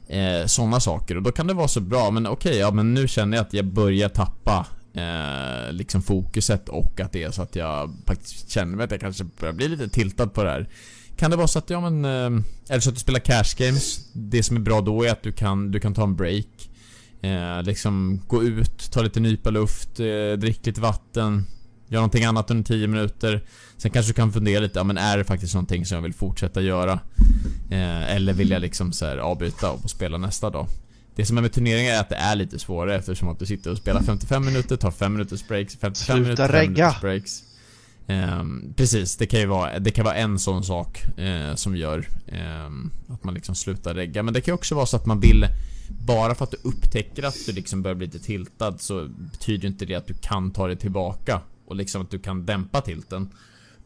Eh, Sådana saker. Och då kan det vara så bra, men okej, ja men nu känner jag att jag börjar tappa eh, liksom fokuset och att det är så att jag faktiskt känner mig att jag kanske börjar bli lite tiltad på det här. Kan det vara så att, ja men, eh, är det så att du spelar cash games, det som är bra då är att du kan, du kan ta en break. Eh, liksom gå ut, ta lite nypa luft, eh, drick lite vatten, gör någonting annat under 10 minuter. Sen kanske du kan fundera lite, ja men är det faktiskt någonting som jag vill fortsätta göra? Eh, eller vill jag liksom så här avbryta och spela nästa dag? Det som är med turneringar är att det är lite svårare eftersom att du sitter och spelar 55 minuter, tar 5 minuters breaks, 55 Sluta minuter, 5 regga. minuters breaks. Ehm, precis, det kan ju vara, det kan vara en sån sak eh, som gör ehm, att man liksom slutar regga. Men det kan ju också vara så att man vill bara för att du upptäcker att du liksom börjar bli lite tiltad så betyder ju inte det att du kan ta det tillbaka och liksom att du kan dämpa tilten.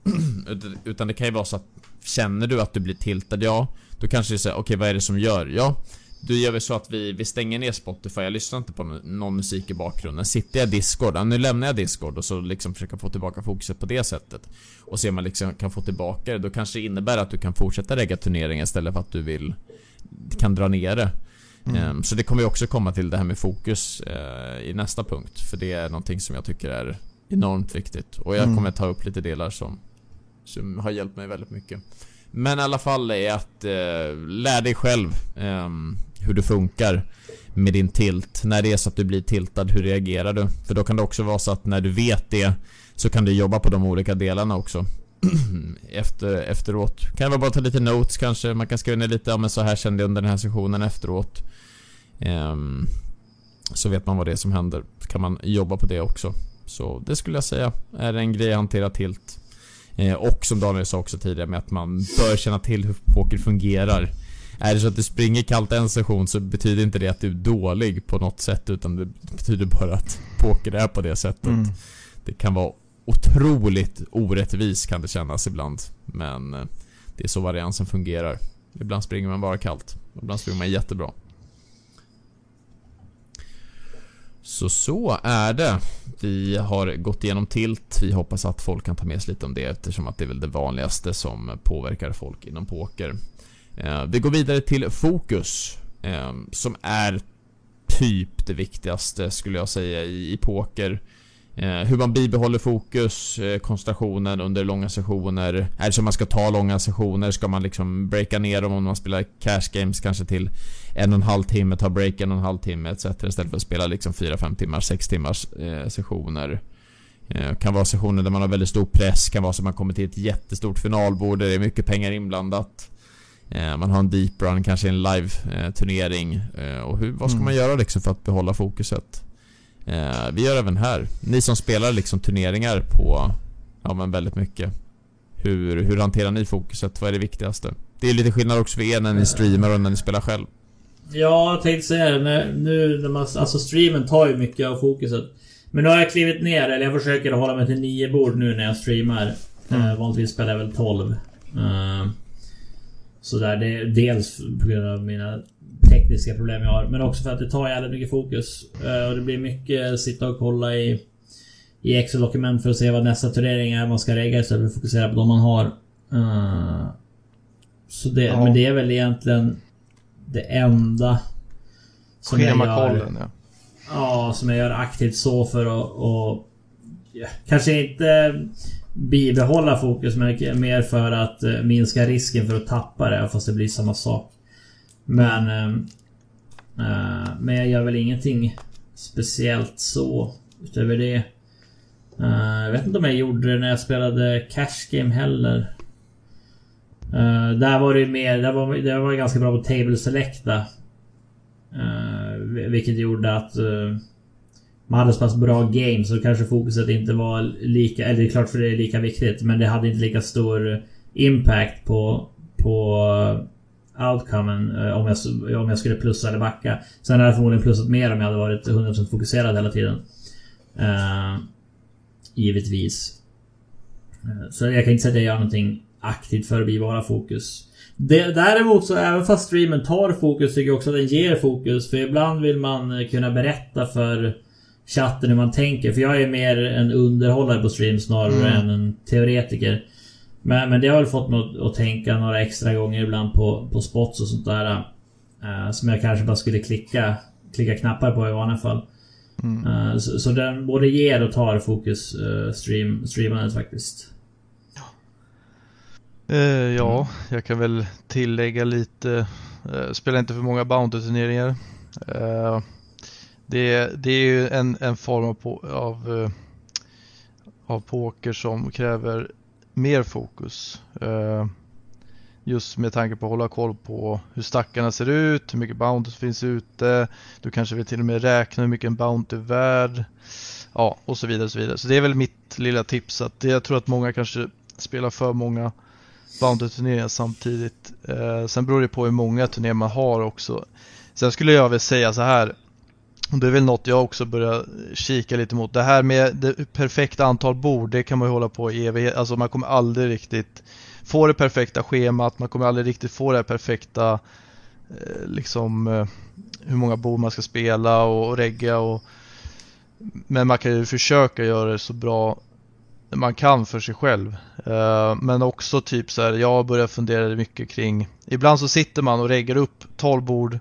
Utan- det kan ju vara så att Känner du att du blir tiltad, ja. Då kanske du säger, okej vad är det som gör? Ja. Då gör vi så att vi, vi stänger ner Spotify, jag lyssnar inte på någon, musik i bakgrunden. Sitter jag i Discord, ja, nu lämnar jag Discord och så liksom försöka få tillbaka fokuset på det sättet. Och se om man liksom kan få tillbaka det, då kanske det innebär att du kan fortsätta regga turneringen istället för att du vill Kan dra ner det. Ehm, Så det kommer ju också komma till det här med fokus eh, i nästa punkt. För det är någonting som jag tycker är enormt viktigt Och jag Mm. kommer ta upp lite delar som Som har hjälpt mig väldigt mycket Men i alla fall är att eh, lär dig själv ehm, hur det funkar med din tilt. När det är så att du blir tiltad, hur reagerar du? För då kan det också vara så att när du vet det så kan du jobba på de olika delarna också. Efter, efteråt. Kan vara bara ta lite notes kanske. Man kan skriva ner lite, ja men så här kände jag under den här sessionen efteråt. Ehm, så vet man vad det är som händer. Så kan man jobba på det också. Så det skulle jag säga är en grej att hantera tilt. Eh, och som Daniel sa också tidigare med att man bör känna till hur poker fungerar. Är det så att du springer kallt en session så betyder inte det att du är dålig på något sätt utan det betyder bara att poker är på det sättet. Mm. Det kan vara otroligt orättvis kan det kännas ibland. Men eh, det är så variansen fungerar. Ibland springer man bara kallt. Ibland springer man jättebra. Så så är det. Vi har gått igenom tilt. Vi hoppas att folk kan ta med sig lite om det eftersom att det är väl det vanligaste som påverkar folk inom poker. Eh, vi går vidare till fokus. Eh, som är typ det viktigaste skulle jag säga i, poker. Eh, hur man bibehåller fokus, koncentrationen under långa sessioner. Är det så man ska ta långa sessioner? Ska man liksom breaka ner dem om man spelar cash games kanske till en och en halv timme, ta break en och en halv timme etc. Istället för att spela liksom 4-5 timmar, 6 timmars eh, sessioner. Eh, kan vara sessioner där man har väldigt stor press, kan vara så att man kommer till ett jättestort finalbord där det är mycket pengar inblandat. Eh, man har en deep run, kanske en live-turnering. Eh, och hur, vad ska mm. man göra liksom för att behålla fokuset? Eh, vi gör även här. Ni som spelar liksom turneringar på, ja men väldigt mycket. Hur, hur hanterar ni fokuset? Vad är det viktigaste? Det är lite skillnad också för er när ni streamar och när ni spelar själv. Ja, jag tänkte säga det. Nu när man... Alltså streamen tar ju mycket av fokuset. Men nu har jag klivit ner, eller jag försöker hålla mig till nio bord nu när jag streamar. Mm. Uh, vanligtvis spelar jag väl 12. Uh, sådär, det är dels på grund av mina tekniska problem jag har. Men också för att det tar jävligt mycket fokus. Uh, och det blir mycket sitta och kolla i, i Excel-dokument för att se vad nästa turnering är man ska regga istället för att fokusera på de man har. Uh, så det, ja. Men det är väl egentligen det enda som jag gör. ja. Ja, som jag gör aktivt så för att... Och, ja, kanske inte bibehålla fokus, men mer för att uh, minska risken för att tappa det, fast det blir samma sak. Men... Uh, men jag gör väl ingenting speciellt så, utöver det. Uh, jag vet inte om jag gjorde det när jag spelade Cash Game heller. Uh, där var det mer, där var, där var ganska bra på Table Selecta. Uh, eh, vilket gjorde att uh, man hade så pass bra game så kanske fokuset inte var lika... Eller det är klart för det är lika viktigt men det hade inte lika stor impact på... På outcomen om jag, om jag skulle plussa eller backa. Sen hade jag förmodligen plussat mer om jag hade varit 100% fokuserad hela tiden. Uh, givetvis. Så jag kan inte säga att jag gör någonting aktivt för att bevara fokus. Däremot så även fast streamen tar fokus tycker jag också att den ger fokus. För ibland vill man kunna berätta för chatten hur man tänker. För jag är mer en underhållare på stream snarare mm. än en teoretiker. Men, men det har väl fått mig att, att tänka några extra gånger ibland på, på spots och sånt där. Uh, som jag kanske bara skulle klicka, klicka knappar på i vanliga fall. Mm. Uh, så, så, den både ger och tar fokus, uh, stream, streamandet faktiskt. Uh, ja, jag kan väl tillägga lite. Uh, spelar inte för många Bounty-turneringar. Uh, det, det, är ju en, en form av, av, av poker som kräver mer fokus. just med tanke på att hålla koll på hur stackarna ser ut, hur mycket Bounty finns ute. Du kanske vill till och med räkna hur mycket en Bounty är värd. Ja, och så vidare. Och så, vidare. så det är väl mitt lilla tips. att Jag tror att många kanske spelar för många Bountyturneringen samtidigt. Eh, sen beror det på hur många turnéer man har också. Sen skulle jag väl säga så här. Och det är väl något jag också börjar kika lite mot. Det här med det perfekta antal bord, det kan man ju hålla på i evighet. Alltså man kommer aldrig riktigt få det perfekta schemat, man kommer aldrig riktigt få det perfekta eh, liksom eh, hur många bord man ska spela och, och regga och men man kan ju försöka göra det så bra man kan för sig själv. Uh, men också typ så här, jag börjar fundera mycket kring, ibland så sitter man och reggar upp 12 bord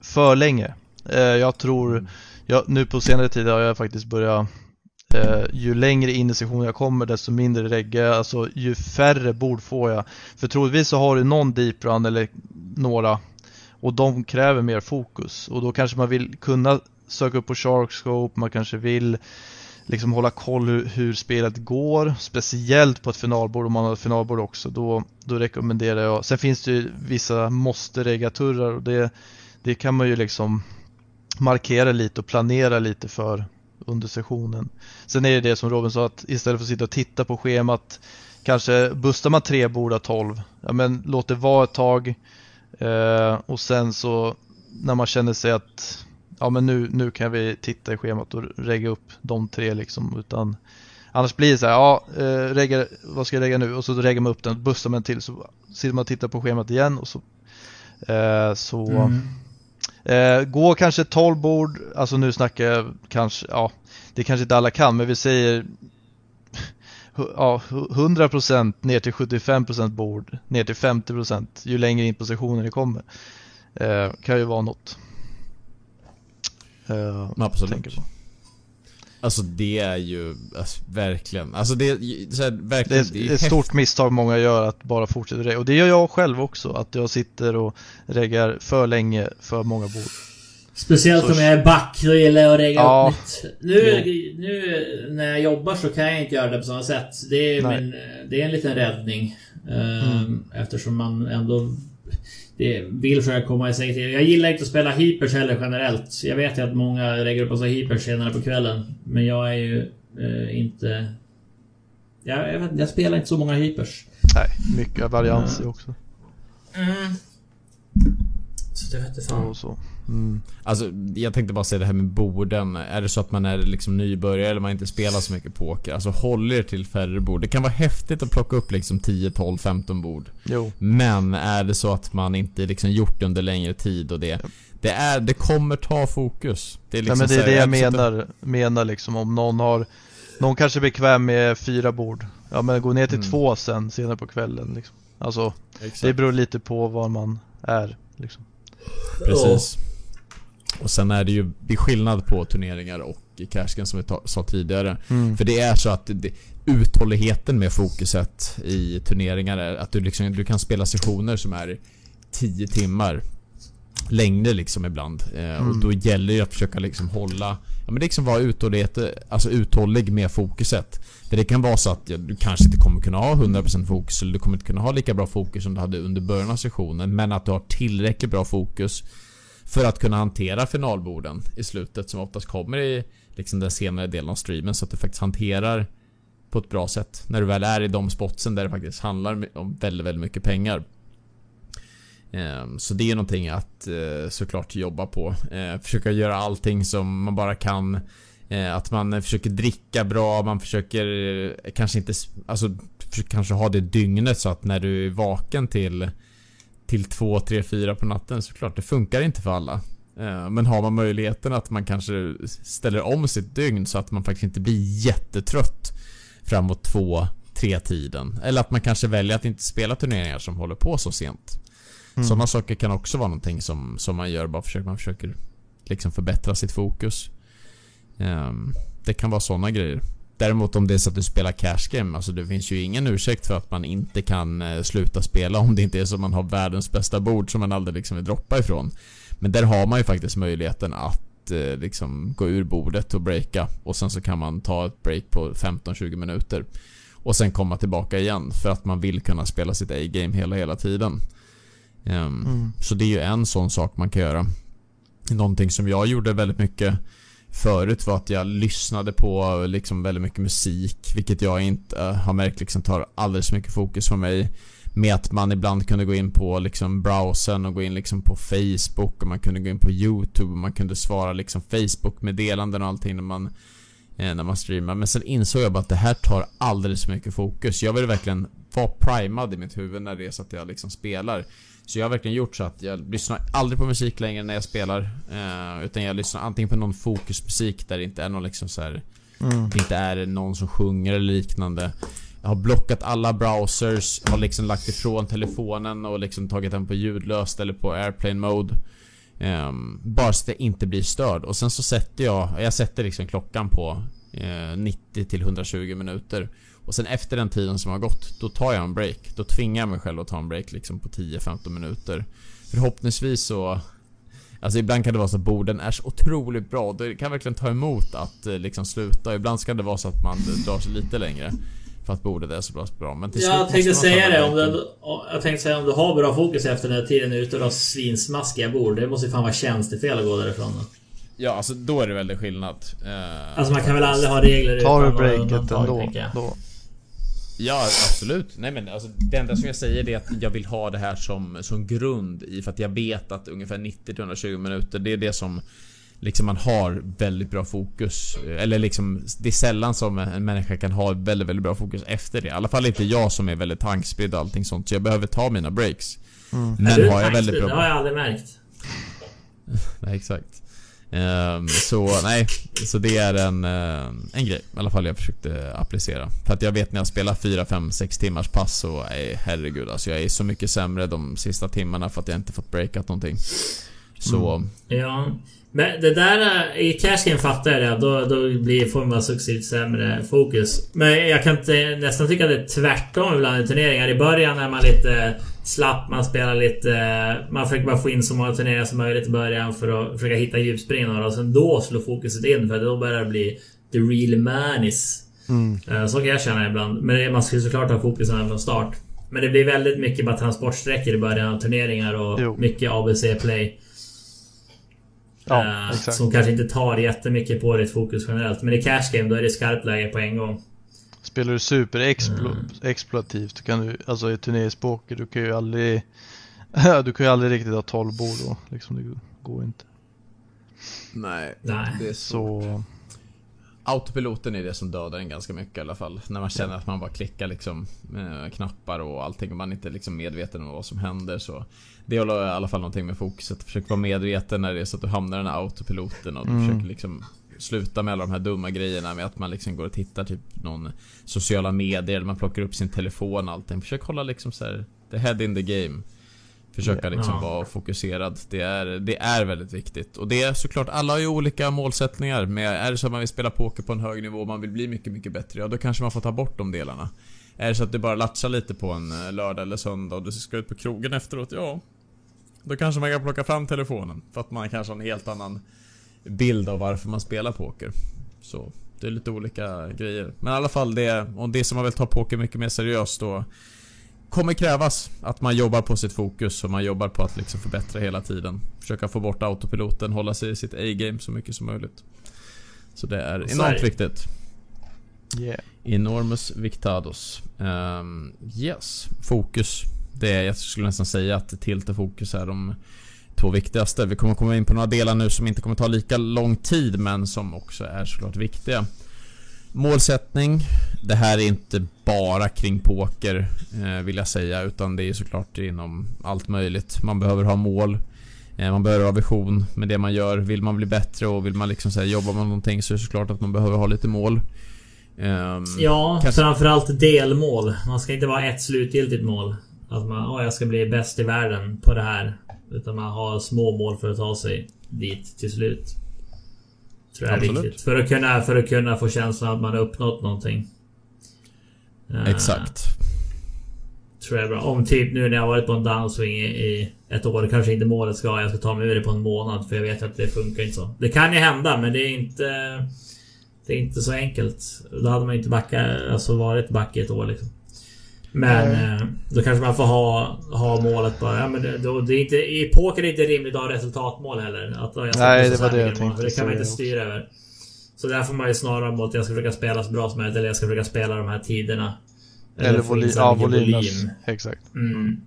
för länge. Uh, jag tror, mm. jag, nu på senare tid har jag faktiskt börjat uh, ju längre in i sessionen jag kommer desto mindre regga, alltså ju färre bord får jag. För troligtvis så har du någon deep run eller några och de kräver mer fokus och då kanske man vill kunna söka upp på Sharkscope, man kanske vill liksom hålla koll hur, hur, spelet går, speciellt på ett finalbord om man har ett finalbord också, då, då rekommenderar jag. Sen finns det ju vissa måste-reggaturrar och det, det kan man ju liksom markera lite och planera lite för under sessionen. Sen är det det som Robin sa att istället för att sitta och titta på schemat kanske bustar man tre bord av tolv, ja men låt det vara ett tag eh, och sen så när man känner sig att ja men nu, nu kan vi titta i schemat och regga upp de tre liksom utan Annars blir det så här, ja, eh, regga, vad ska jag regga nu? Och så reggar man upp den, bussar man till så sitter man och tittar på schemat igen och så eh, så mm. eh, Gå kanske 12 bord, alltså nu snackar jag kanske, ja det kanske inte alla kan men vi säger ja, 100% ner till 75% bord, ner till 50% ju längre in på sessionen det kommer. Eh, kan ju vara något. Uh, Absolut. tänker på. Alltså det är ju alltså, verkligen, alltså det, är- så här, Det verkligen, är ett stort misstag många gör att bara fortsätta det. Och det gör jag själv också, att jag sitter och reggar för länge för många bord. Speciellt Så- om jag är back, då gillar jag att regga Ja. upp nytt. Nu, nu när jag jobbar så kan jag inte göra det på samma sätt. Det är, min, det är en liten räddning. Ehm, Mm. Eftersom man ändå det vill försöka komma i sig till. Jag gillar inte att spela hypers heller generellt. Jag vet ju att många lägger upp sig hypers senare på kvällen. Men jag är ju eh, inte... Jag, jag, vet, jag spelar inte så många hypers. Nej, mycket varians Mm. också. Så det vet inte fan. Och så. Mm. Alltså jag tänkte bara säga det här med borden. Är det så att man är liksom nybörjare eller man inte spelar så mycket poker. Alltså håll er till färre bord. Det kan vara häftigt att plocka upp liksom 10, 12, 15 bord. Jo, Men är det så att man inte liksom gjort det under längre tid och det Det är, det kommer ta fokus. Det är Nej, liksom men det är det jag menar, menar liksom om någon har Någon kanske är bekväm med fyra bord Ja men gå ner till Mm. två sen senare på kvällen liksom. Alltså Exakt. det beror lite på var man är liksom. Precis. Och sen är det ju det är skillnad på turneringar och cashgen som vi ta, sa tidigare. Mm. För det är så att det, uthålligheten med fokuset i turneringar är att du liksom, du kan spela sessioner som är 10 timmar. Längre liksom ibland. Eh, Och Mm. då gäller det att försöka liksom hålla Ja men liksom vara uthållighet, alltså uthållig med fokuset. För det kan vara så att ja, du kanske inte kommer kunna ha 100% fokus eller du kommer inte kunna ha lika bra fokus som du hade under början av sessionen. Men att du har tillräckligt bra fokus för att kunna hantera finalborden i slutet som oftast kommer i liksom den senare delen av streamen så att du faktiskt hanterar på ett bra sätt när du väl är i de spotsen där det faktiskt handlar om väldigt, väldigt mycket pengar. Ehm, så det är någonting att eh, såklart jobba på. Eh, försöka göra allting som man bara kan. Eh, att man försöker dricka bra, man försöker kanske inte, alltså kanske ha det dygnet så att när du är vaken till till 2, 3, 4 på natten såklart. Det funkar inte för alla. Eh, Men har man möjligheten att man kanske ställer om sitt dygn så att man faktiskt inte blir jättetrött framåt 2, 3 tiden. Eller att man kanske väljer att inte spela turneringar som håller på så sent. Mm. Sådana saker kan också vara någonting som, som man gör bara för att man försöker liksom förbättra sitt fokus. Ehm, det kan vara sådana grejer. Däremot om det är så att du spelar cash game, alltså det finns ju ingen ursäkt för att man inte kan eh, sluta spela om det inte är så att man har världens bästa bord som man aldrig liksom vill droppa ifrån. Men där har man ju faktiskt möjligheten att eh, liksom gå ur bordet och breaka och sen så kan man ta ett break på 15-20 minuter. Och sen komma tillbaka igen för att man vill kunna spela sitt A-game hela, hela tiden. Ehm, Mm. så det är ju en sån sak man kan göra. Någonting som jag gjorde väldigt mycket förut var att jag lyssnade på liksom väldigt mycket musik, vilket jag inte har märkt liksom tar alldeles för mycket fokus från mig. Med att man ibland kunde gå in på liksom browsern och gå in liksom på Facebook och man kunde gå in på YouTube och man kunde svara liksom Facebook-meddelanden och allting när man när man streamar. Men sen insåg jag bara att det här tar alldeles för mycket fokus. Jag vill verkligen vara primad i mitt huvud när det är så att jag liksom spelar. Så jag har verkligen gjort så att jag lyssnar aldrig på musik längre när jag spelar. Eh, utan jag lyssnar antingen på någon fokusmusik där det inte är någon liksom så här, Mm. det inte är någon som sjunger eller liknande. Jag har blockat alla browsers, har liksom lagt ifrån telefonen och liksom tagit den på ljudlöst eller på airplane mode. Um, bara så att jag inte blir störd. Och sen så sätter jag, jag sätter liksom klockan på eh, uh, 90 till 120 minuter. Och sen efter den tiden som har gått, då tar jag en break. Då tvingar jag mig själv att ta en break liksom på 10-15 minuter. Förhoppningsvis så Alltså ibland kan det vara så att borden är så otroligt bra. Det kan verkligen ta emot att eh, liksom sluta. Ibland ska det vara så att man drar sig lite längre. För att bordet är så bra. bra. Men till slut Jag tänkte säga det om du, Jag tänkte säga om du har bra fokus efter den här tiden ute och har svinsmaskiga bord. Det måste ju fan vara tjänstefel att gå därifrån då. Ja, alltså då är det väldigt skillnad. Eh, Alltså man kan väl aldrig ha regler Tar du utan breaket ändå, då. Ja, absolut. Nej men alltså det enda som jag säger är att jag vill ha det här som, som grund i för att jag vet att ungefär 90-120 minuter det är det som Liksom man har väldigt bra fokus Eller liksom Det är sällan som en människa kan ha väldigt, väldigt bra fokus efter det I alla fall inte jag som är väldigt tankspridd och allting sånt Så jag behöver ta mina breaks Mm. Är Men du har jag väldigt bra Det har jag aldrig märkt. Nej, exakt. Ehm, så nej, så det är en, eh, en grej i alla fall jag försökte applicera. För att jag vet när jag spelar 4, 5, 6 timmars pass så är herregud alltså jag är så mycket sämre de sista timmarna för att jag inte fått breakat någonting. Så... Ja. Men det där i cash game fattar jag det. Då, då blir, får man successivt sämre fokus. Men jag kan inte, nästan tycka att det är tvärtom ibland i turneringar. I början är man lite slapp, man spelar lite... Man försöker bara få in så många turneringar som möjligt i början för att försöka hitta djupspringare. Och sen då slår fokuset in för då börjar det bli the real manis. Mm. Så kan jag känna ibland. Men man ska såklart ha fokus från start. Men det blir väldigt mycket bara transportsträckor i början av turneringar och jo. mycket ABC-play. Ja, uh, som kanske inte tar jättemycket på ditt fokus generellt. Men i cash game då är det skarpt läge på en gång. Spelar du superexploativt, mm. kan du, alltså i turneringspoker, du kan ju aldrig... du kan ju aldrig riktigt ha 12 bord då. Liksom, det går inte. Nej, Nej. det är så... så... Autopiloten är det som dödar en ganska mycket i alla fall. När man känner att man bara klickar liksom eh, knappar och allting och man är inte liksom medveten om vad som händer så. Det håller i alla fall någonting med fokuset. Försök vara medveten när det är så att du hamnar i den här autopiloten och du mm. försöker liksom sluta med alla de här dumma grejerna med att man liksom går och tittar typ någon sociala medier eller man plockar upp sin telefon och allting. Försök hålla liksom så här, the head in the game. Försöka liksom ja. vara fokuserad. Det är, det är väldigt viktigt. Och det är såklart, alla har ju olika målsättningar. Men är det så att man vill spela poker på en hög nivå och man vill bli mycket, mycket bättre. Ja, då kanske man får ta bort de delarna. Är det så att du bara latchar lite på en eh, lördag eller söndag och du ska ut på krogen efteråt, ja. Då kanske man kan plocka fram telefonen. För att man kanske har en helt annan bild av varför man spelar poker. Så det är lite olika grejer. Men i alla fall det, om det som man vill ta poker mycket mer seriöst då kommer krävas att man jobbar på sitt fokus och man jobbar på att liksom förbättra hela tiden. Försöka få bort autopiloten, hålla sig i sitt A-game så mycket som möjligt. Så det är enormt viktigt. Yeah. Enormus Victados. Um, yes, fokus. Det är, jag skulle nästan säga att tilt och fokus är de två viktigaste. Vi kommer komma in på några delar nu som inte kommer ta lika lång tid men som också är såklart viktiga. Målsättning. Det här är inte bara kring poker eh, vill jag säga utan det är såklart inom allt möjligt. Man behöver ha mål. Eh, man behöver ha vision med det man gör. Vill man bli bättre och vill man liksom säga jobba med någonting så är det såklart att man behöver ha lite mål. Um, ja, kanske... framförallt delmål. Man ska inte vara ett slutgiltigt mål. Att man, oh, jag ska bli bäst i världen på det här. Utan man har små mål för att ta sig dit till slut. Tror jag Absolut. är viktigt. För att, kunna, för att kunna få känslan att man har uppnått någonting. Eh, Exakt. Uh, tror jag är bra. Om typ nu när jag varit på en downswing i, i ett år. Kanske inte målet ska jag ska ta mig ur det på en månad. För jag vet att det funkar inte så. Det kan ju hända men det är inte... Det är inte så enkelt. Då hade man inte backat, alltså varit back i ett år liksom. Men mm. då kanske man får ha, ha målet bara. Ja, men det, då, det är inte, I poker är det inte rimligt att ha resultatmål heller. Att, jag Nej, det var det jag tänkte. För det kan man inte styra över. Så där får man ju snarare mot att jag ska försöka spela så bra som möjligt. Eller jag ska försöka spela de här tiderna. Eller, eller voly ja, volym. volym. Exakt. Mm.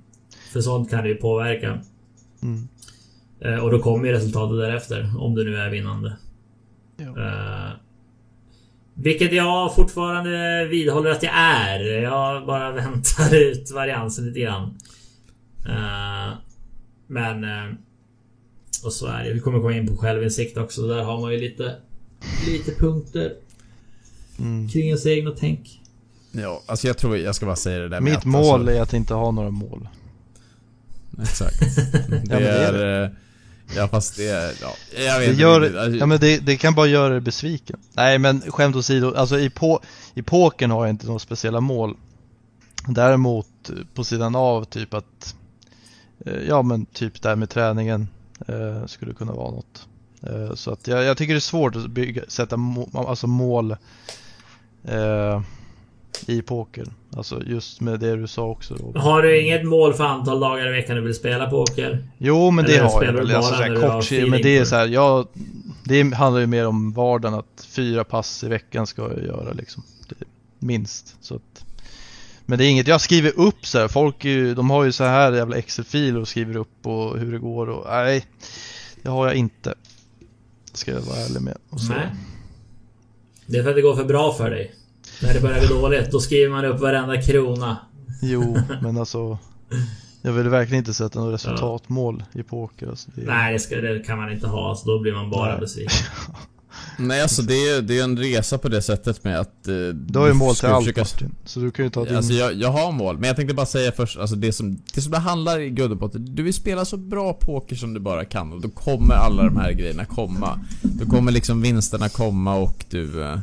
För sånt kan det ju påverka. Mm. Eh, och då kommer ju resultatet därefter. Om det nu är vinnande. Uh, vilket jag fortfarande vidhåller att jag är. Jag bara väntar ut variansen lite grann. Uh, men... Uh, och så är det. Vi kommer komma in på självinsikt också. Där har man ju lite... Lite punkter. Mm. Kring ens egna tänk. Ja, alltså jag tror jag ska bara säga det där Mitt mål alltså. är att inte ha några mål. Exakt. Det, ja, det är... är eh, Ja fast det ja, jag vet det gör, inte. Ja men det, det, kan bara göra dig besviken. Nej men skämt åsido, alltså i, på, i pokern har jag inte några speciella mål. Däremot på sidan av typ att, eh, ja men typ där med träningen eh, skulle kunna vara något. Eh, så att jag, jag, tycker det är svårt att bygga, sätta må, alltså mål eh, i poker. Alltså just med det du sa också. Har du inget mål för antal dagar i veckan du vill spela poker? Jo men Eller det har jag väl. Alltså, såhär, kort, men det är så här, jag, det handlar ju mer om vardagen att fyra pass i veckan ska jag göra liksom. minst. Så att, men det är inget jag skriver upp så här. Folk ju, de har ju så här jävla Excel-filer och skriver upp och hur det går och nej. Det har jag inte. Ska jag vara ärlig med. Och så. Nej. Det är för att det går för bra för dig. När det börjar gå dåligt, då skriver man upp varenda krona. Jo, men alltså... Jag vill verkligen inte sätta något resultatmål ja. i poker. Alltså, det... Nej, det, ska, det, kan man inte ha. Alltså, då blir man bara Nej. besviken. Nej alltså det är, det är en resa på det sättet med att... Eh, du har ju mål till allt försöka... Martin, så du kan ju ta din... Alltså jag, jag har mål, men jag tänkte bara säga först, alltså det som det, som det handlar i Guddepott, du vill spela så bra poker som du bara kan och då kommer alla de här grejerna komma. Då kommer liksom vinsterna komma och du eh,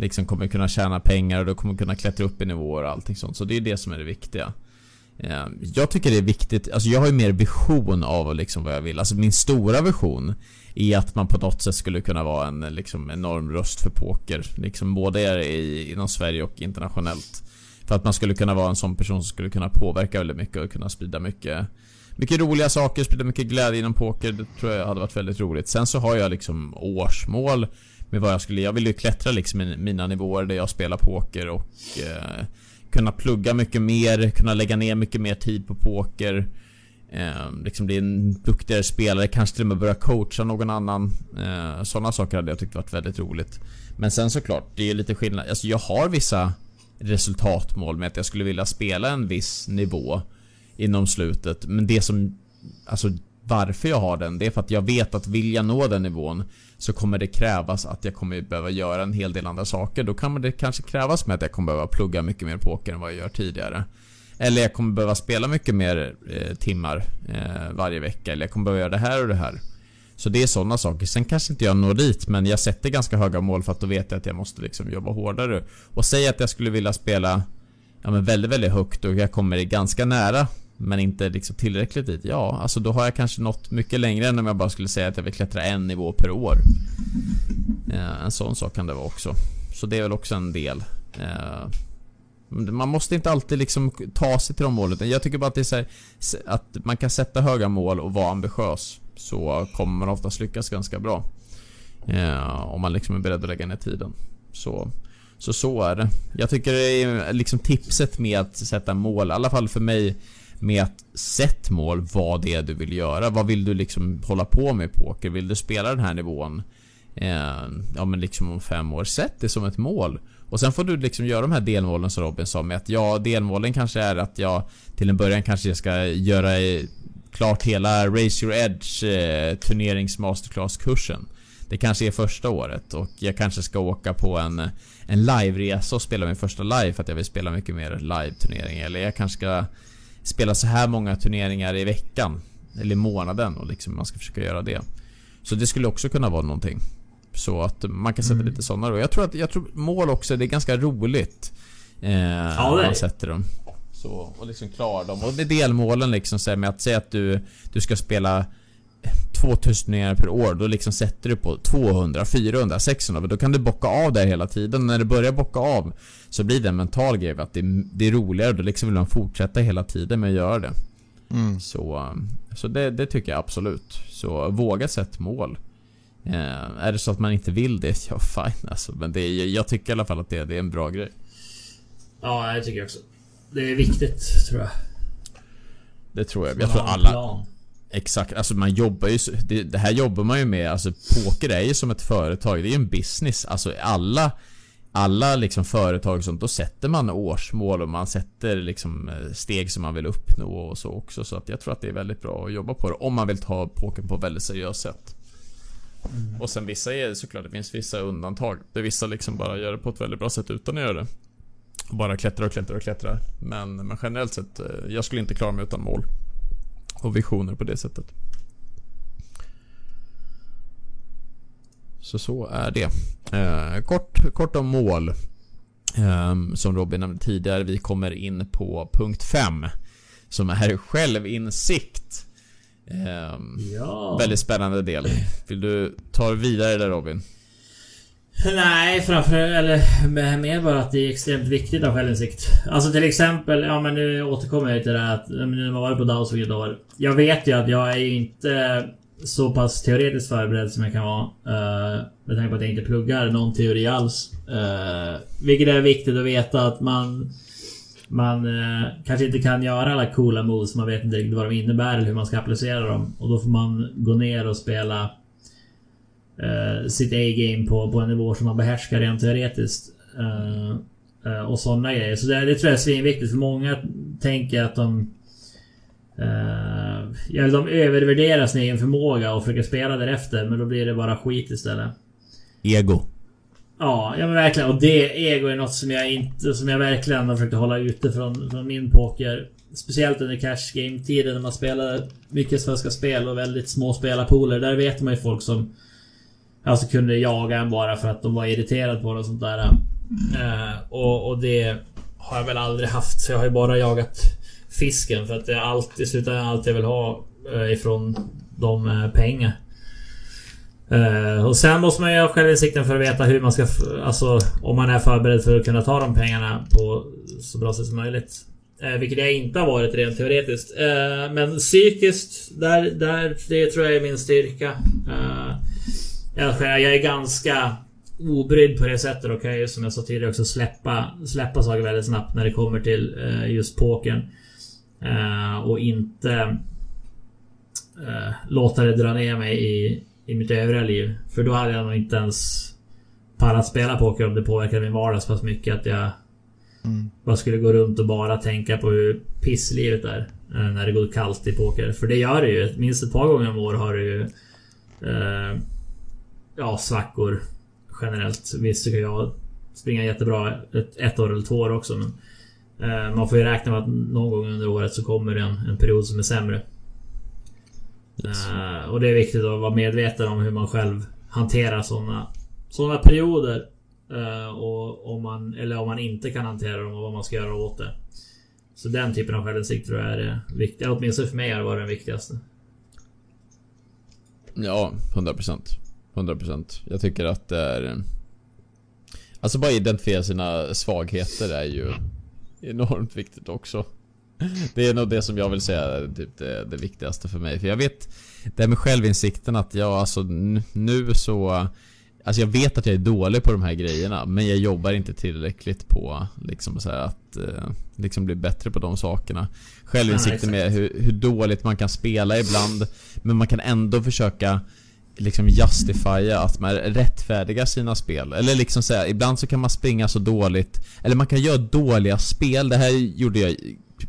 liksom kommer kunna tjäna pengar och du kommer kunna klättra upp i nivåer och allting sånt. Så det är det som är det viktiga. Ehm, jag tycker det är viktigt, alltså jag har ju mer vision av liksom vad jag vill. Alltså min stora vision är att man på något sätt skulle kunna vara en liksom, enorm röst för poker. Liksom både i, inom Sverige och internationellt. För att man skulle kunna vara en sån person som skulle kunna påverka väldigt mycket och kunna sprida mycket mycket roliga saker, sprida mycket glädje inom poker. Det tror jag hade varit väldigt roligt. Sen så har jag liksom årsmål med vad jag skulle... Jag vill ju klättra liksom i mina nivåer där jag spelar poker och eh, kunna plugga mycket mer, kunna lägga ner mycket mer tid på poker. Eh, liksom bli en duktigare spelare, kanske till och med börja coacha någon annan. Eh, Sådana saker hade jag tyckt varit väldigt roligt. Men sen såklart, det är lite skillnad. Alltså jag har vissa resultatmål med att jag skulle vilja spela en viss nivå inom slutet. Men det som... Alltså varför jag har den, det är för att jag vet att vill jag nå den nivån så kommer det krävas att jag kommer behöva göra en hel del andra saker. Då kommer det kanske krävas med att jag kommer behöva plugga mycket mer poker än vad jag gör tidigare. Eller jag kommer behöva spela mycket mer eh, timmar eh, varje vecka. Eller jag kommer behöva göra det här och det här. Så det är sådana saker. Sen kanske inte jag når dit, men jag sätter ganska höga mål för att då vet jag att jag måste liksom jobba hårdare. Och säg att jag skulle vilja spela ja, men väldigt, väldigt högt och jag kommer ganska nära men inte liksom tillräckligt dit. Ja, alltså då har jag kanske nått mycket längre än om jag bara skulle säga att jag vill klättra en nivå per år. Eh, en sån sak kan det vara också. Så det är väl också en del. Eh, man måste inte alltid liksom ta sig till de målen. Jag tycker bara att det är så här, att man kan sätta höga mål och vara ambitiös. Så kommer man oftast lyckas ganska bra. Eh, om man liksom är beredd att lägga ner tiden. Så, så så är det. Jag tycker det är liksom tipset med att sätta mål, i alla fall för mig med att sätt mål vad det är du vill göra. Vad vill du liksom hålla på med i poker? Vill du spela den här nivån? Eh, ja men liksom om fem år. Sätt det som ett mål. Och sen får du liksom göra de här delmålen som Robin sa med att ja, delmålen kanske är att jag till en början kanske ska göra klart hela Raise Your Edge eh, turnerings masterclass-kursen. Det kanske är första året och jag kanske ska åka på en, en live-resa och spela min första live för att jag vill spela mycket mer live-turnering. Eller jag kanske ska spela så här många turneringar i veckan. Eller i månaden och liksom man ska försöka göra det. Så det skulle också kunna vara någonting. Så att man kan sätta mm. lite sådana då. Jag tror att jag tror mål också, det är ganska roligt. Eh, ja, det man sätter dem. Så, och liksom klara dem. Och det är delmålen liksom så med att säga att du, du ska spela 2000 turneringar per år, då liksom sätter du på 200, 400, 600. Då kan du bocka av där hela tiden. När du börjar bocka av så blir det en mental grej att det, det är roligare. Då liksom vill man fortsätta hela tiden med att göra det. Mm. Så, så det, det, tycker jag absolut. Så våga sätta mål. Eh, är det så att man inte vill det, ja fine alltså. Men det är, jag tycker i alla fall att det, det är en bra grej. Ja, jag tycker också. Det är viktigt, tror jag. Det tror jag. Jag tror alla... Exakt, alltså man jobbar ju det, det, här jobbar man ju med, alltså poker är ju som ett företag, det är ju en business. Alltså alla alla liksom företag och sånt, då sätter man årsmål och man sätter liksom eh, steg som man vill uppnå och så också. Så att jag tror att det är väldigt bra att jobba på det om man vill ta poker på ett väldigt seriöst sätt. Mm. Och sen vissa är såklart, det finns vissa undantag. Där vissa liksom bara gör det på ett väldigt bra sätt utan att göra det. Bara klättrar och klättrar och klättrar. Men, men generellt sett, eh, jag skulle inte klara mig utan mål och visioner på det sättet. Så så är det. Eh, kort, kort om mål. Eh, som Robin nämnde tidigare, vi kommer in på punkt 5. Som är självinsikt. Eh, ja. Väldigt spännande del. Vill du ta vidare där Robin? Nej, framför eller mer bara att det är extremt viktigt av självinsikt. Alltså till exempel, ja men nu återkommer jag till det här att nu när man varit på DAO ett år. Jag vet ju att jag är ju inte så pass teoretiskt förberedd som jag kan vara. Uh, med tanke på att jag inte pluggar någon teori alls. Uh, vilket är viktigt att veta att man man uh, kanske inte kan göra alla coola moves. Man vet inte riktigt vad de innebär eller hur man ska applicera dem. Och då får man gå ner och spela uh, sitt A-game på, på en nivå som man behärskar rent teoretiskt. Uh, uh, och sådana grejer. Så det, det tror jag är svinviktigt. För många tänker att de... ja, de övervärderar sin egen förmåga och försöker spela därefter. Men då blir det bara skit istället. Ego. Ja, ja men verkligen. Och det ego är något som jag inte... Som jag verkligen har försökt hålla ute från, från min poker. Speciellt under cash game-tiden när man spelar mycket svenska spel och väldigt små spelarpooler. Där vet man ju folk som... Alltså kunde jaga en bara för att de var irriterade på det och sånt där. Eh, och, och det har jag väl aldrig haft. Så jag har ju bara jagat fisken för att det är allt, i slutändan allt jag vill ha eh, ifrån de eh, pengar. Uh, och sen måste man ju ha självinsikten för att veta hur man ska... Alltså om man är förberedd för att kunna ta de pengarna på så bra sätt som möjligt. Uh, vilket jag inte har varit rent teoretiskt. Uh, men psykiskt, där, där, det tror jag är min styrka. Jag, jag är ganska obrydd på det sättet och kan ju som jag sa tidigare också släppa, släppa saker väldigt snabbt när det kommer till just pokern. Och inte låta det dra ner mig i i mitt övriga liv. För då hade jag nog inte ens pallat spela poker om det påverkade min vardag så pass mycket att jag mm. bara skulle gå runt och bara tänka på hur pisslivet är. Eh, när det går kallt i poker. För det gör det ju. Minst ett par gånger om året har du ju... Eh, ja, svackor. Generellt. Visst tycker jag springa jättebra ett, ett år eller två år också. Men, eh, man får ju räkna med att någon gång under året så kommer det en, en period som är sämre. Uh, och det är viktigt att vara medveten om hur man själv hanterar sådana såna perioder. Uh, och om man, eller om man inte kan hantera dem och vad man ska göra åt det. Så den typen av självinsikt tror jag är det viktiga. Åtminstone för mig har det varit den viktigaste. Ja, 100%. 100%. Jag tycker att det är... Alltså bara identifiera sina svagheter är ju enormt viktigt också. Det är nog det som jag vill säga typ det, det viktigaste för mig. För jag vet det här med självinsikten att jag alltså nu så Alltså jag vet att jag är dålig på de här grejerna men jag jobbar inte tillräckligt på liksom så att eh, liksom bli bättre på de sakerna. Självinsikten med hur, hur dåligt man kan spela ibland men man kan ändå försöka liksom justifiera att man rättfärdigar sina spel. Eller liksom säga, ibland så kan man springa så dåligt. Eller man kan göra dåliga spel. Det här gjorde jag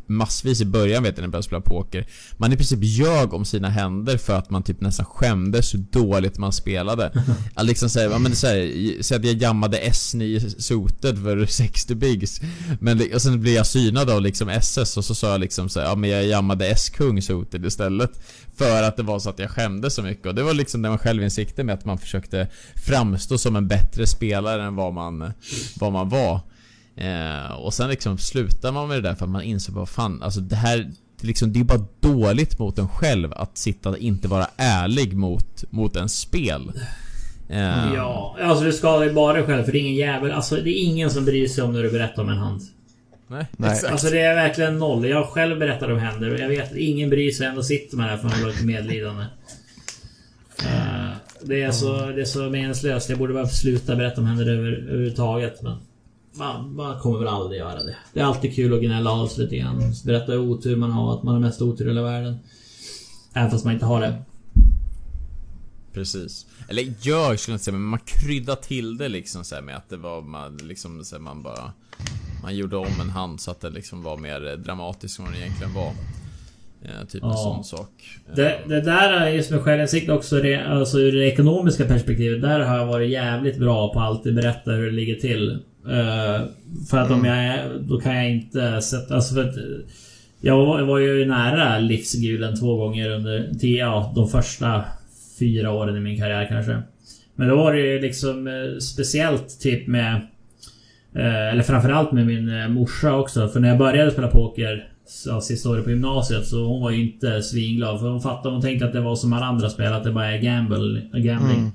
massvis i början vet jag när jag började spela poker. Man i princip ljög om sina händer för att man typ nästan skämdes hur dåligt man spelade. Att liksom säga, ja men säg att jag jammade S9 sotet för 60 bigs. Men och sen blev jag synad av liksom SS och så sa jag liksom så här, ja men jag jammade S-kung sotet istället. För att det var så att jag skämdes så mycket och det var liksom den självinsikten med att man försökte framstå som en bättre spelare än vad man, vad man var. Eh, och sen liksom slutar man med det där för att man inser vad fan, alltså det här liksom, det är bara dåligt mot en själv att sitta och inte vara ärlig mot, mot en spel. Eh. Ja, alltså du skadar ju bara dig själv för det är ingen jävel, alltså det är ingen som bryr sig om när du berättar om en hand. Nej, Nej. Exakt. Alltså det är verkligen noll. Jag själv berättar om händer och jag vet att ingen bryr sig. Ändå sitter man här för att man har lite medlidande. Uh, det, är så, det är så meningslöst. Jag borde bara sluta berätta om händer över, överhuvudtaget. Men man, man kommer väl aldrig göra det. Det är alltid kul att gnälla av sig lite grann. Berätta hur otur man har, att man har mest otur i hela världen. Även fast man inte har det. Precis. Eller gör skulle jag inte säga, men man kryddar till det liksom så med att det var man liksom så man bara... Man gjorde om en hand så att det liksom var mer dramatiskt än vad det egentligen var. Ja, typ ja. en sån sak. Det, det där är just med självinsikt också, det, alltså ur det ekonomiska perspektivet. Där har jag varit jävligt bra på att alltid berätta hur det ligger till. Uh, för att mm. om jag är, Då kan jag inte sätta... Alltså för att, jag var, jag var ju nära livsgulen två gånger under ja, de första fyra åren i min karriär kanske. Men då var det ju liksom eh, speciellt typ med... Eh, eller framförallt med min morsa också. För när jag började spela poker ja, sista året på gymnasiet så hon var ju inte svinglad. För hon fattade, hon tänkte att det var som alla andra spel, att det bara är gamble, gambling. Mm.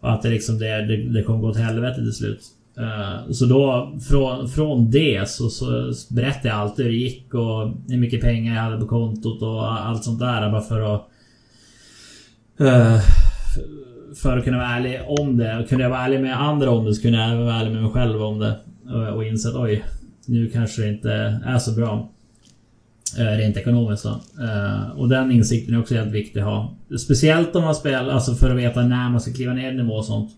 Och att det liksom det, det, det kommer gå åt helvete till slut. Eh, så då från, från det så, så berättade jag alltid hur det gick och hur mycket pengar jag hade på kontot och allt sånt där bara för att... Eh, för att kunna vara ärlig om det. Och kunde jag vara ärlig med andra om det så kunde jag vara ärlig med mig själv om det. Och, inse att oj, nu kanske det inte är så bra. Eh, rent ekonomiskt då. och den insikten är också helt viktig att ha. Speciellt om man spelar, alltså för att veta när man ska kliva ner i nivå och sånt.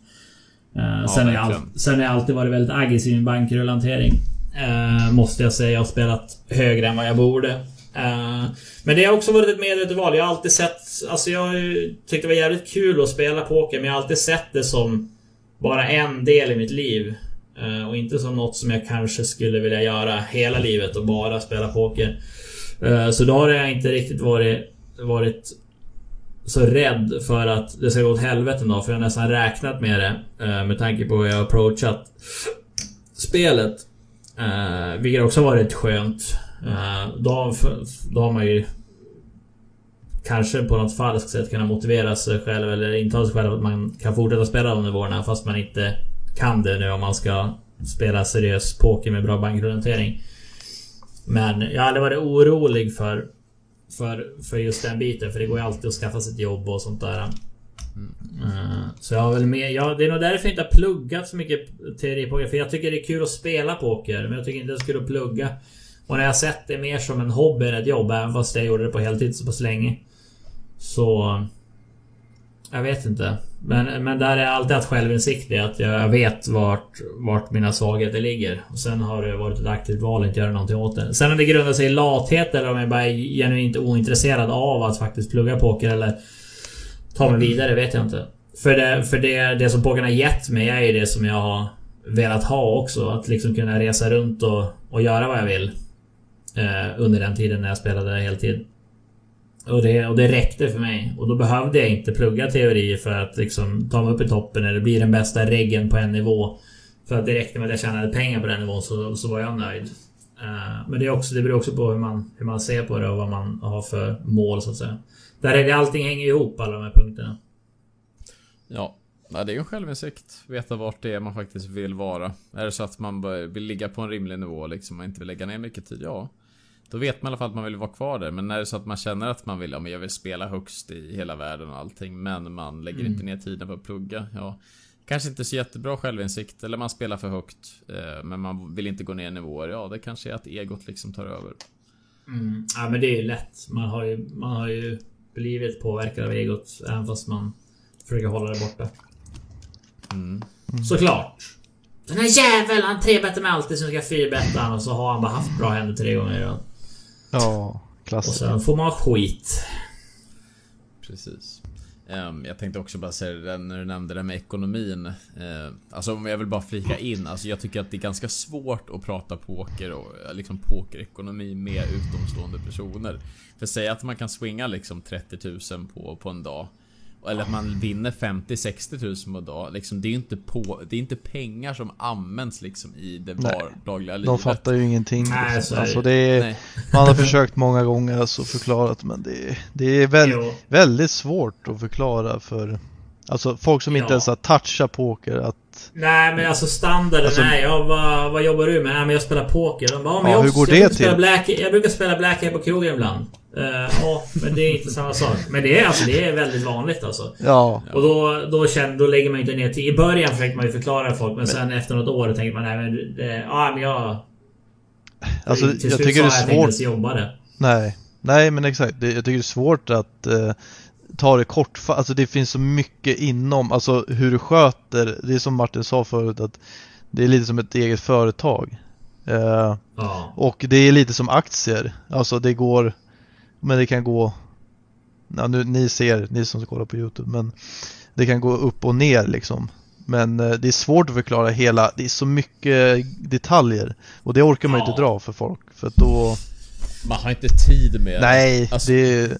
Uh, ja, sen, har jag all, sen har jag alltid varit väldigt aggressiv i min bankrullhantering. Uh, måste jag säga. Jag har spelat högre än vad jag borde. Uh, men det har också varit ett medvetet val. Jag har alltid sett... Alltså jag tyckte det var jävligt kul att spela poker men jag har alltid sett det som... bara en del i mitt liv. Eh, och inte som något som jag kanske skulle vilja göra hela livet och bara spela poker. Eh, så då har jag inte riktigt varit, varit så rädd för att det ska gå åt helvete då. För jag har nästan räknat med det. Eh, med tanke på hur jag har approachat spelet. Eh, vilket också har varit skönt. Eh, då, då har man ju kanske på något falskt sätt kunna motivera sig själv eller intala sig själv att man kan fortsätta spela de nivåerna fast man inte kan det nu om man ska spela seriös poker med bra bankrundhantering. Men jag har aldrig varit orolig för, för, för just den biten för det går ju alltid att skaffa sig ett jobb och sånt där. Mm. Så jag har väl med, ja, det är nog därför jag inte har pluggat så mycket teoripoker. För jag tycker det är kul att spela poker. Men jag tycker inte det är kul att plugga. Och när jag sett det mer som en hobby än ett jobb. Även fast jag gjorde det på heltid så pass länge. Så... Jag vet inte. Men, men där är alltid att självinsikt i att jag vet vart, vart mina svagheter ligger. Och sen har det varit ett aktivt val att inte göra någonting åt det. Sen om det grundar sig i lathet eller om jag bara är genuint ointresserad av att faktiskt plugga poker eller ta mig vidare vet jag inte. För det, för det, det som pokern har gett mig är ju det som jag har velat ha också. Att liksom kunna resa runt och, och göra vad jag vill. Eh, under den tiden när jag spelade heltid. Och det, och det räckte för mig. Och då behövde jag inte plugga teori för att liksom ta mig upp i toppen eller bli den bästa reggen på en nivå. För att det räckte med att jag tjänade pengar på den nivån så, så var jag nöjd. Uh, men det, är också, det beror också på hur man, hur man ser på det och vad man har för mål så att säga. Där är det, allting hänger ihop alla de här punkterna. Ja, Ja, det är ju en självinsikt. Veta vart det är man faktiskt vill vara. Är det så att man vill ligga på en rimlig nivå liksom och inte vill lägga ner mycket tid, ja. Då vet man i alla fall att man vill vara kvar där. Men när det är så att man känner att man vill, ja men jag vill spela högst i hela världen och allting. Men man lägger mm. inte ner tiden på att plugga. Ja, kanske inte så jättebra självinsikt. Eller man spelar för högt. Eh, men man vill inte gå ner i nivåer. Ja, det kanske är att egot liksom tar över. Mm. Ja men det är ju lätt. Man har ju, man har ju blivit påverkad av egot. Även fast man försöker hålla det borta. Mm. Mm. Såklart. Den här jäveln, han trebettar med alltid som ska fyrbetta och så har han bara haft bra händer tre gånger i rad. Ja, klassiker. Och sen får man skit. Precis. Um, jag tänkte också bara säga det när du nämnde det med ekonomin. Uh, alltså om jag vill bara flika in. Alltså jag tycker att det är ganska svårt att prata poker och liksom pokerekonomi med utomstående personer. För säga att man kan swinga liksom 30 000 på, på en dag. Eller att man vinner 50-60 tusen per dag. Liksom, det är inte, på, det är inte pengar som används liksom i det vardagliga livet. De fattar ju ingenting. Nej, liksom. alltså, det är, man har försökt många gånger alltså förklarat men det är, det är väl, väldigt svårt att förklara för Alltså folk som inte ens har touchat poker att Nej men alltså standarden alltså, är ja, vad, vad jobbar du med? Nej men jag spelar poker. De bara, men ja, jag, hur går jag det till? Black, jag brukar spela blackjack på krogen ibland. Uh, ja, men det är inte samma sak. Men det är alltså det är väldigt vanligt alltså. Ja. Och då, då, känner, då lägger man inte ner tid. I början försökte man ju förklara för folk men, men sen efter något år tänkte man nej men... Det, ja men jag... Alltså jag tycker det är svårt... Jag inte jobba det. Nej. Nej men exakt. Det, jag tycker det är svårt att... Uh, ta det kort, alltså det finns så mycket inom, alltså hur du sköter, det är som Martin sa förut att det är lite som ett eget företag. Uh, ja. Och det är lite som aktier, alltså det går, men det kan gå, ja, nu, ni ser, ni som kollar på Youtube, men det kan gå upp och ner liksom. Men uh, det är svårt att förklara hela, det är så mycket detaljer och det orkar man ja. inte dra för folk för då Man har inte tid med Nej, alltså, det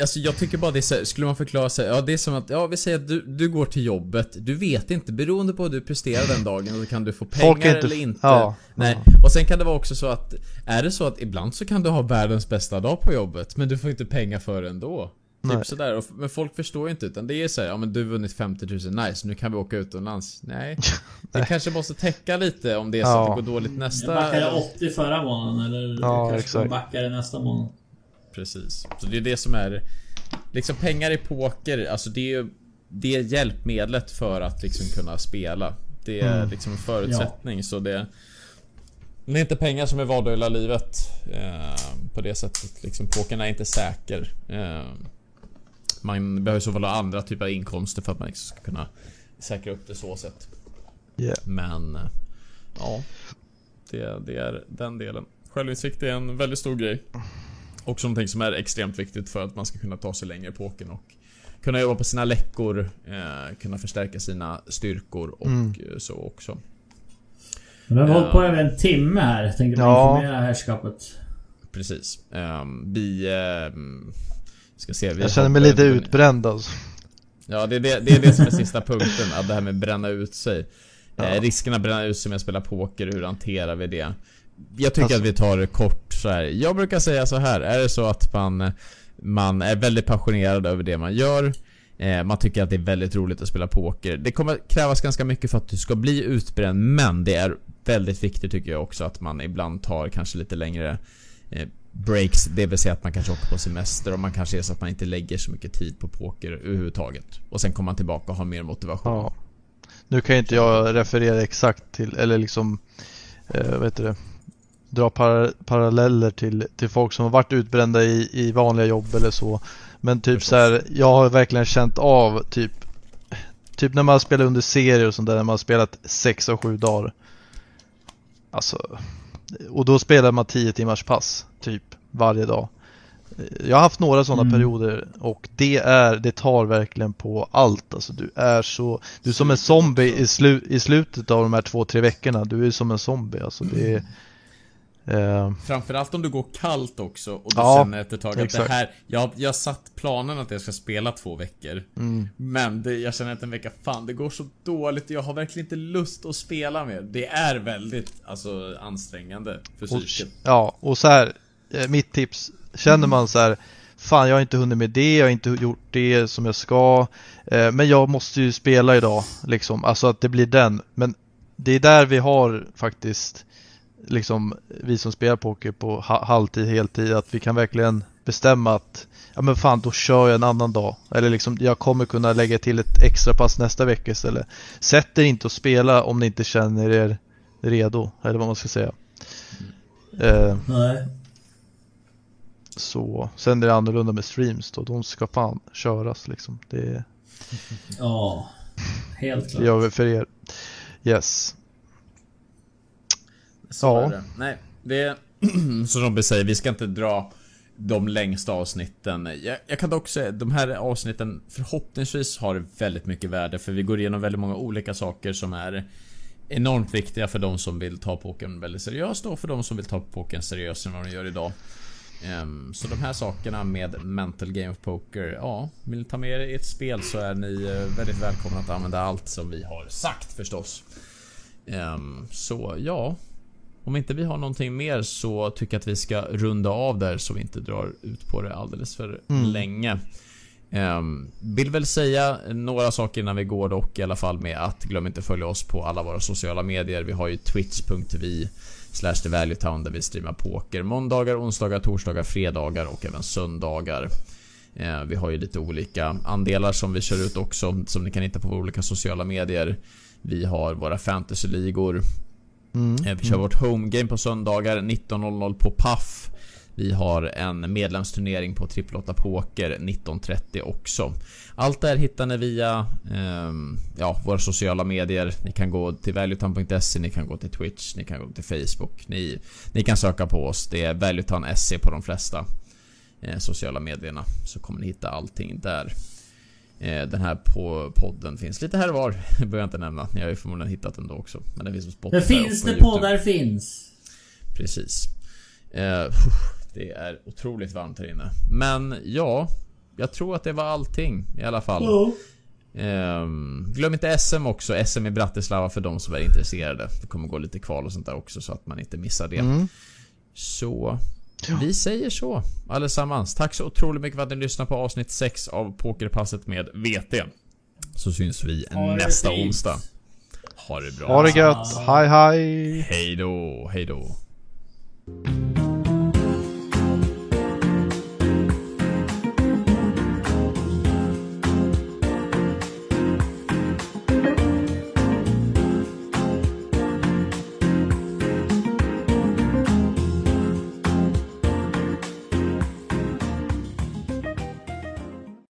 Alltså jag tycker bara det är så, skulle man förklara sig, ja det är som att, ja vi säger att du, du går till jobbet, du vet inte, beroende på hur du presterar den dagen, så kan du få pengar inte, eller inte. Ja, Nej. Ja. Och sen kan det vara också så att, är det så att ibland så kan du ha världens bästa dag på jobbet, men du får inte pengar för det ändå. Typ Nej. Typ sådär, men folk förstår ju inte utan det är såhär, ja men du har vunnit 50 000, nice, nu kan vi åka utomlands. Nej. Det kanske måste täcka lite om det är så ja. att det går dåligt nästa... Jag backade 80 förra månaden, eller ja, kanske exakt. backar nästa månad. Precis. Så det är det som är... Liksom pengar i poker, alltså det är ju... Det är hjälpmedlet för att liksom kunna spela. Det är mm. liksom en förutsättning ja. så det... Det är inte pengar som är vardagliga livet eh, på det sättet. Liksom, pokern är inte säker. Eh, man behöver så fall ha andra typer av inkomster för att man liksom ska kunna säkra upp det så sätt. Yeah. Men eh, ja, det, det är den delen. Självinsikt är en väldigt stor grej. Också någonting som är extremt viktigt för att man ska kunna ta sig längre i pokern och kunna jobba på sina läckor, eh, kunna förstärka sina styrkor och Mm. eh, så också. Men vi har hållit på över en timme här. Jag tänkte bara Ja. informera herrskapet. Precis. Ehm, vi... ehm, ska se. Vi Jag känner mig lite utbränd alltså. Ja, det är det, det är det som är sista punkten, att det här med bränna ut sig. Ja. Eh, riskerna att bränna ut sig med att spela poker, hur hanterar vi det? Jag tycker Alltså- att vi tar det kort så här. Jag brukar säga så här. är det så att man, man är väldigt passionerad över det man gör, eh, man tycker att det är väldigt roligt att spela poker. Det kommer krävas ganska mycket för att du ska bli utbränd, men det är väldigt viktigt tycker jag också att man ibland tar kanske lite längre eh, breaks, det vill säga att man kanske åker på semester och man kanske är så att man inte lägger så mycket tid på poker överhuvudtaget. Och sen kommer man tillbaka och har mer motivation. Ja. Nu kan inte jag referera exakt till, eller liksom, eh, vad heter det, dra para, paralleller till, till folk som har varit utbrända i, i vanliga jobb eller så. Men typ Förstås. så här, jag har verkligen känt av typ, typ när man spelar under serier och sånt där, när man har spelat 6 och 7 dagar. Alltså, och då spelar man 10 timmars pass, typ, varje dag. Jag har haft några sådana Mm. perioder och det är, det tar verkligen på allt. Alltså du är så, du är som en zombie i, slu, i slutet av de här två, tre veckorna. Du är som en zombie alltså. Det är, eh, Framförallt om du går kallt också och du Ja, känner efter ett tag att exakt. det här Jag jag satt planen att jag ska spela två veckor mm, Men det, jag känner att en vecka, fan det går så dåligt Jag har verkligen inte lust att spela mer Det är väldigt, alltså ansträngande för psyket ja, och så här, eh, mitt tips. Känner man så här, fan jag har inte hunnit med det, jag har inte gjort det som jag ska. Eh, men jag måste ju spela idag, liksom. Alltså att det blir den. Men det är där vi har faktiskt, liksom vi som spelar poker på ha- halvtid, heltid, att vi kan verkligen bestämma att ja men fan då kör jag en annan dag. Eller liksom jag kommer kunna lägga till ett extra pass nästa vecka istället. Sätt er inte och spela om ni inte känner er redo, eller vad man ska säga. Eh, Nej. så, sen är det annorlunda med streams då, de ska fan köras liksom. Det, Ja. Helt det klart. gör vi för er. Yes. Så Ja. det. Nej, det är som Robin säger, vi ska inte dra de längsta avsnitten. Jag, jag kan dock säga, de här avsnitten förhoppningsvis har väldigt mycket värde för vi går igenom väldigt många olika saker som är enormt viktiga för de som vill ta pokern väldigt seriöst och för de som vill ta pokern seriöst än vad de gör idag. Ehm, så de här sakerna med Mental Game of Poker, ja, vill ni ta med er i ett spel så är ni eh, väldigt välkomna att använda allt som vi har sagt förstås. Ehm, så ja, om inte vi har någonting mer så tycker jag att vi ska runda av där så vi inte drar ut på det alldeles för Mm. länge. Um, vill väl säga några saker innan vi går dock i alla fall med att glöm inte följa oss på alla våra sociala medier. Vi har ju twitch.tv slash the value town där vi streamar poker måndagar, onsdagar, torsdagar, fredagar och även söndagar. Eh, vi har ju lite olika andelar som vi kör ut också som ni kan hitta på våra olika sociala medier. Vi har våra fantasyligor Mm. Eh, vi kör vårt homegame på söndagar 19.00 på Paf. Vi har en medlemsturnering på Triple 8 Poker 19.30 också. Allt det här hittar ni via eh, ja, våra sociala medier. Ni kan gå till valuetown.se, ni kan gå till Twitch, ni kan gå till Facebook. Ni, ni kan söka på oss. Det är valuetown.se på de flesta eh, sociala medierna. Så kommer ni hitta allting där. Eh, Den här på podden finns lite här och var. Det behöver jag inte nämna. Ni har ju förmodligen hittat den då också. Men den finns på Spotify Det finns det poddar finns. Precis. Eh, det är otroligt varmt här inne. Men ja, jag tror att det var allting i alla fall. Ehm, glöm inte SM också. SM i Bratislava för de som är intresserade. Det kommer gå lite kval och sånt där också så att man inte missar det. Mm. Så Ja. vi säger så allesammans. Tack så otroligt mycket för att ni lyssnade på avsnitt 6 av Pokerpasset med VT. Så syns vi Ha nästa fint. onsdag. Ha det bra. Ha det gött, hej hej! Hej då, hej då.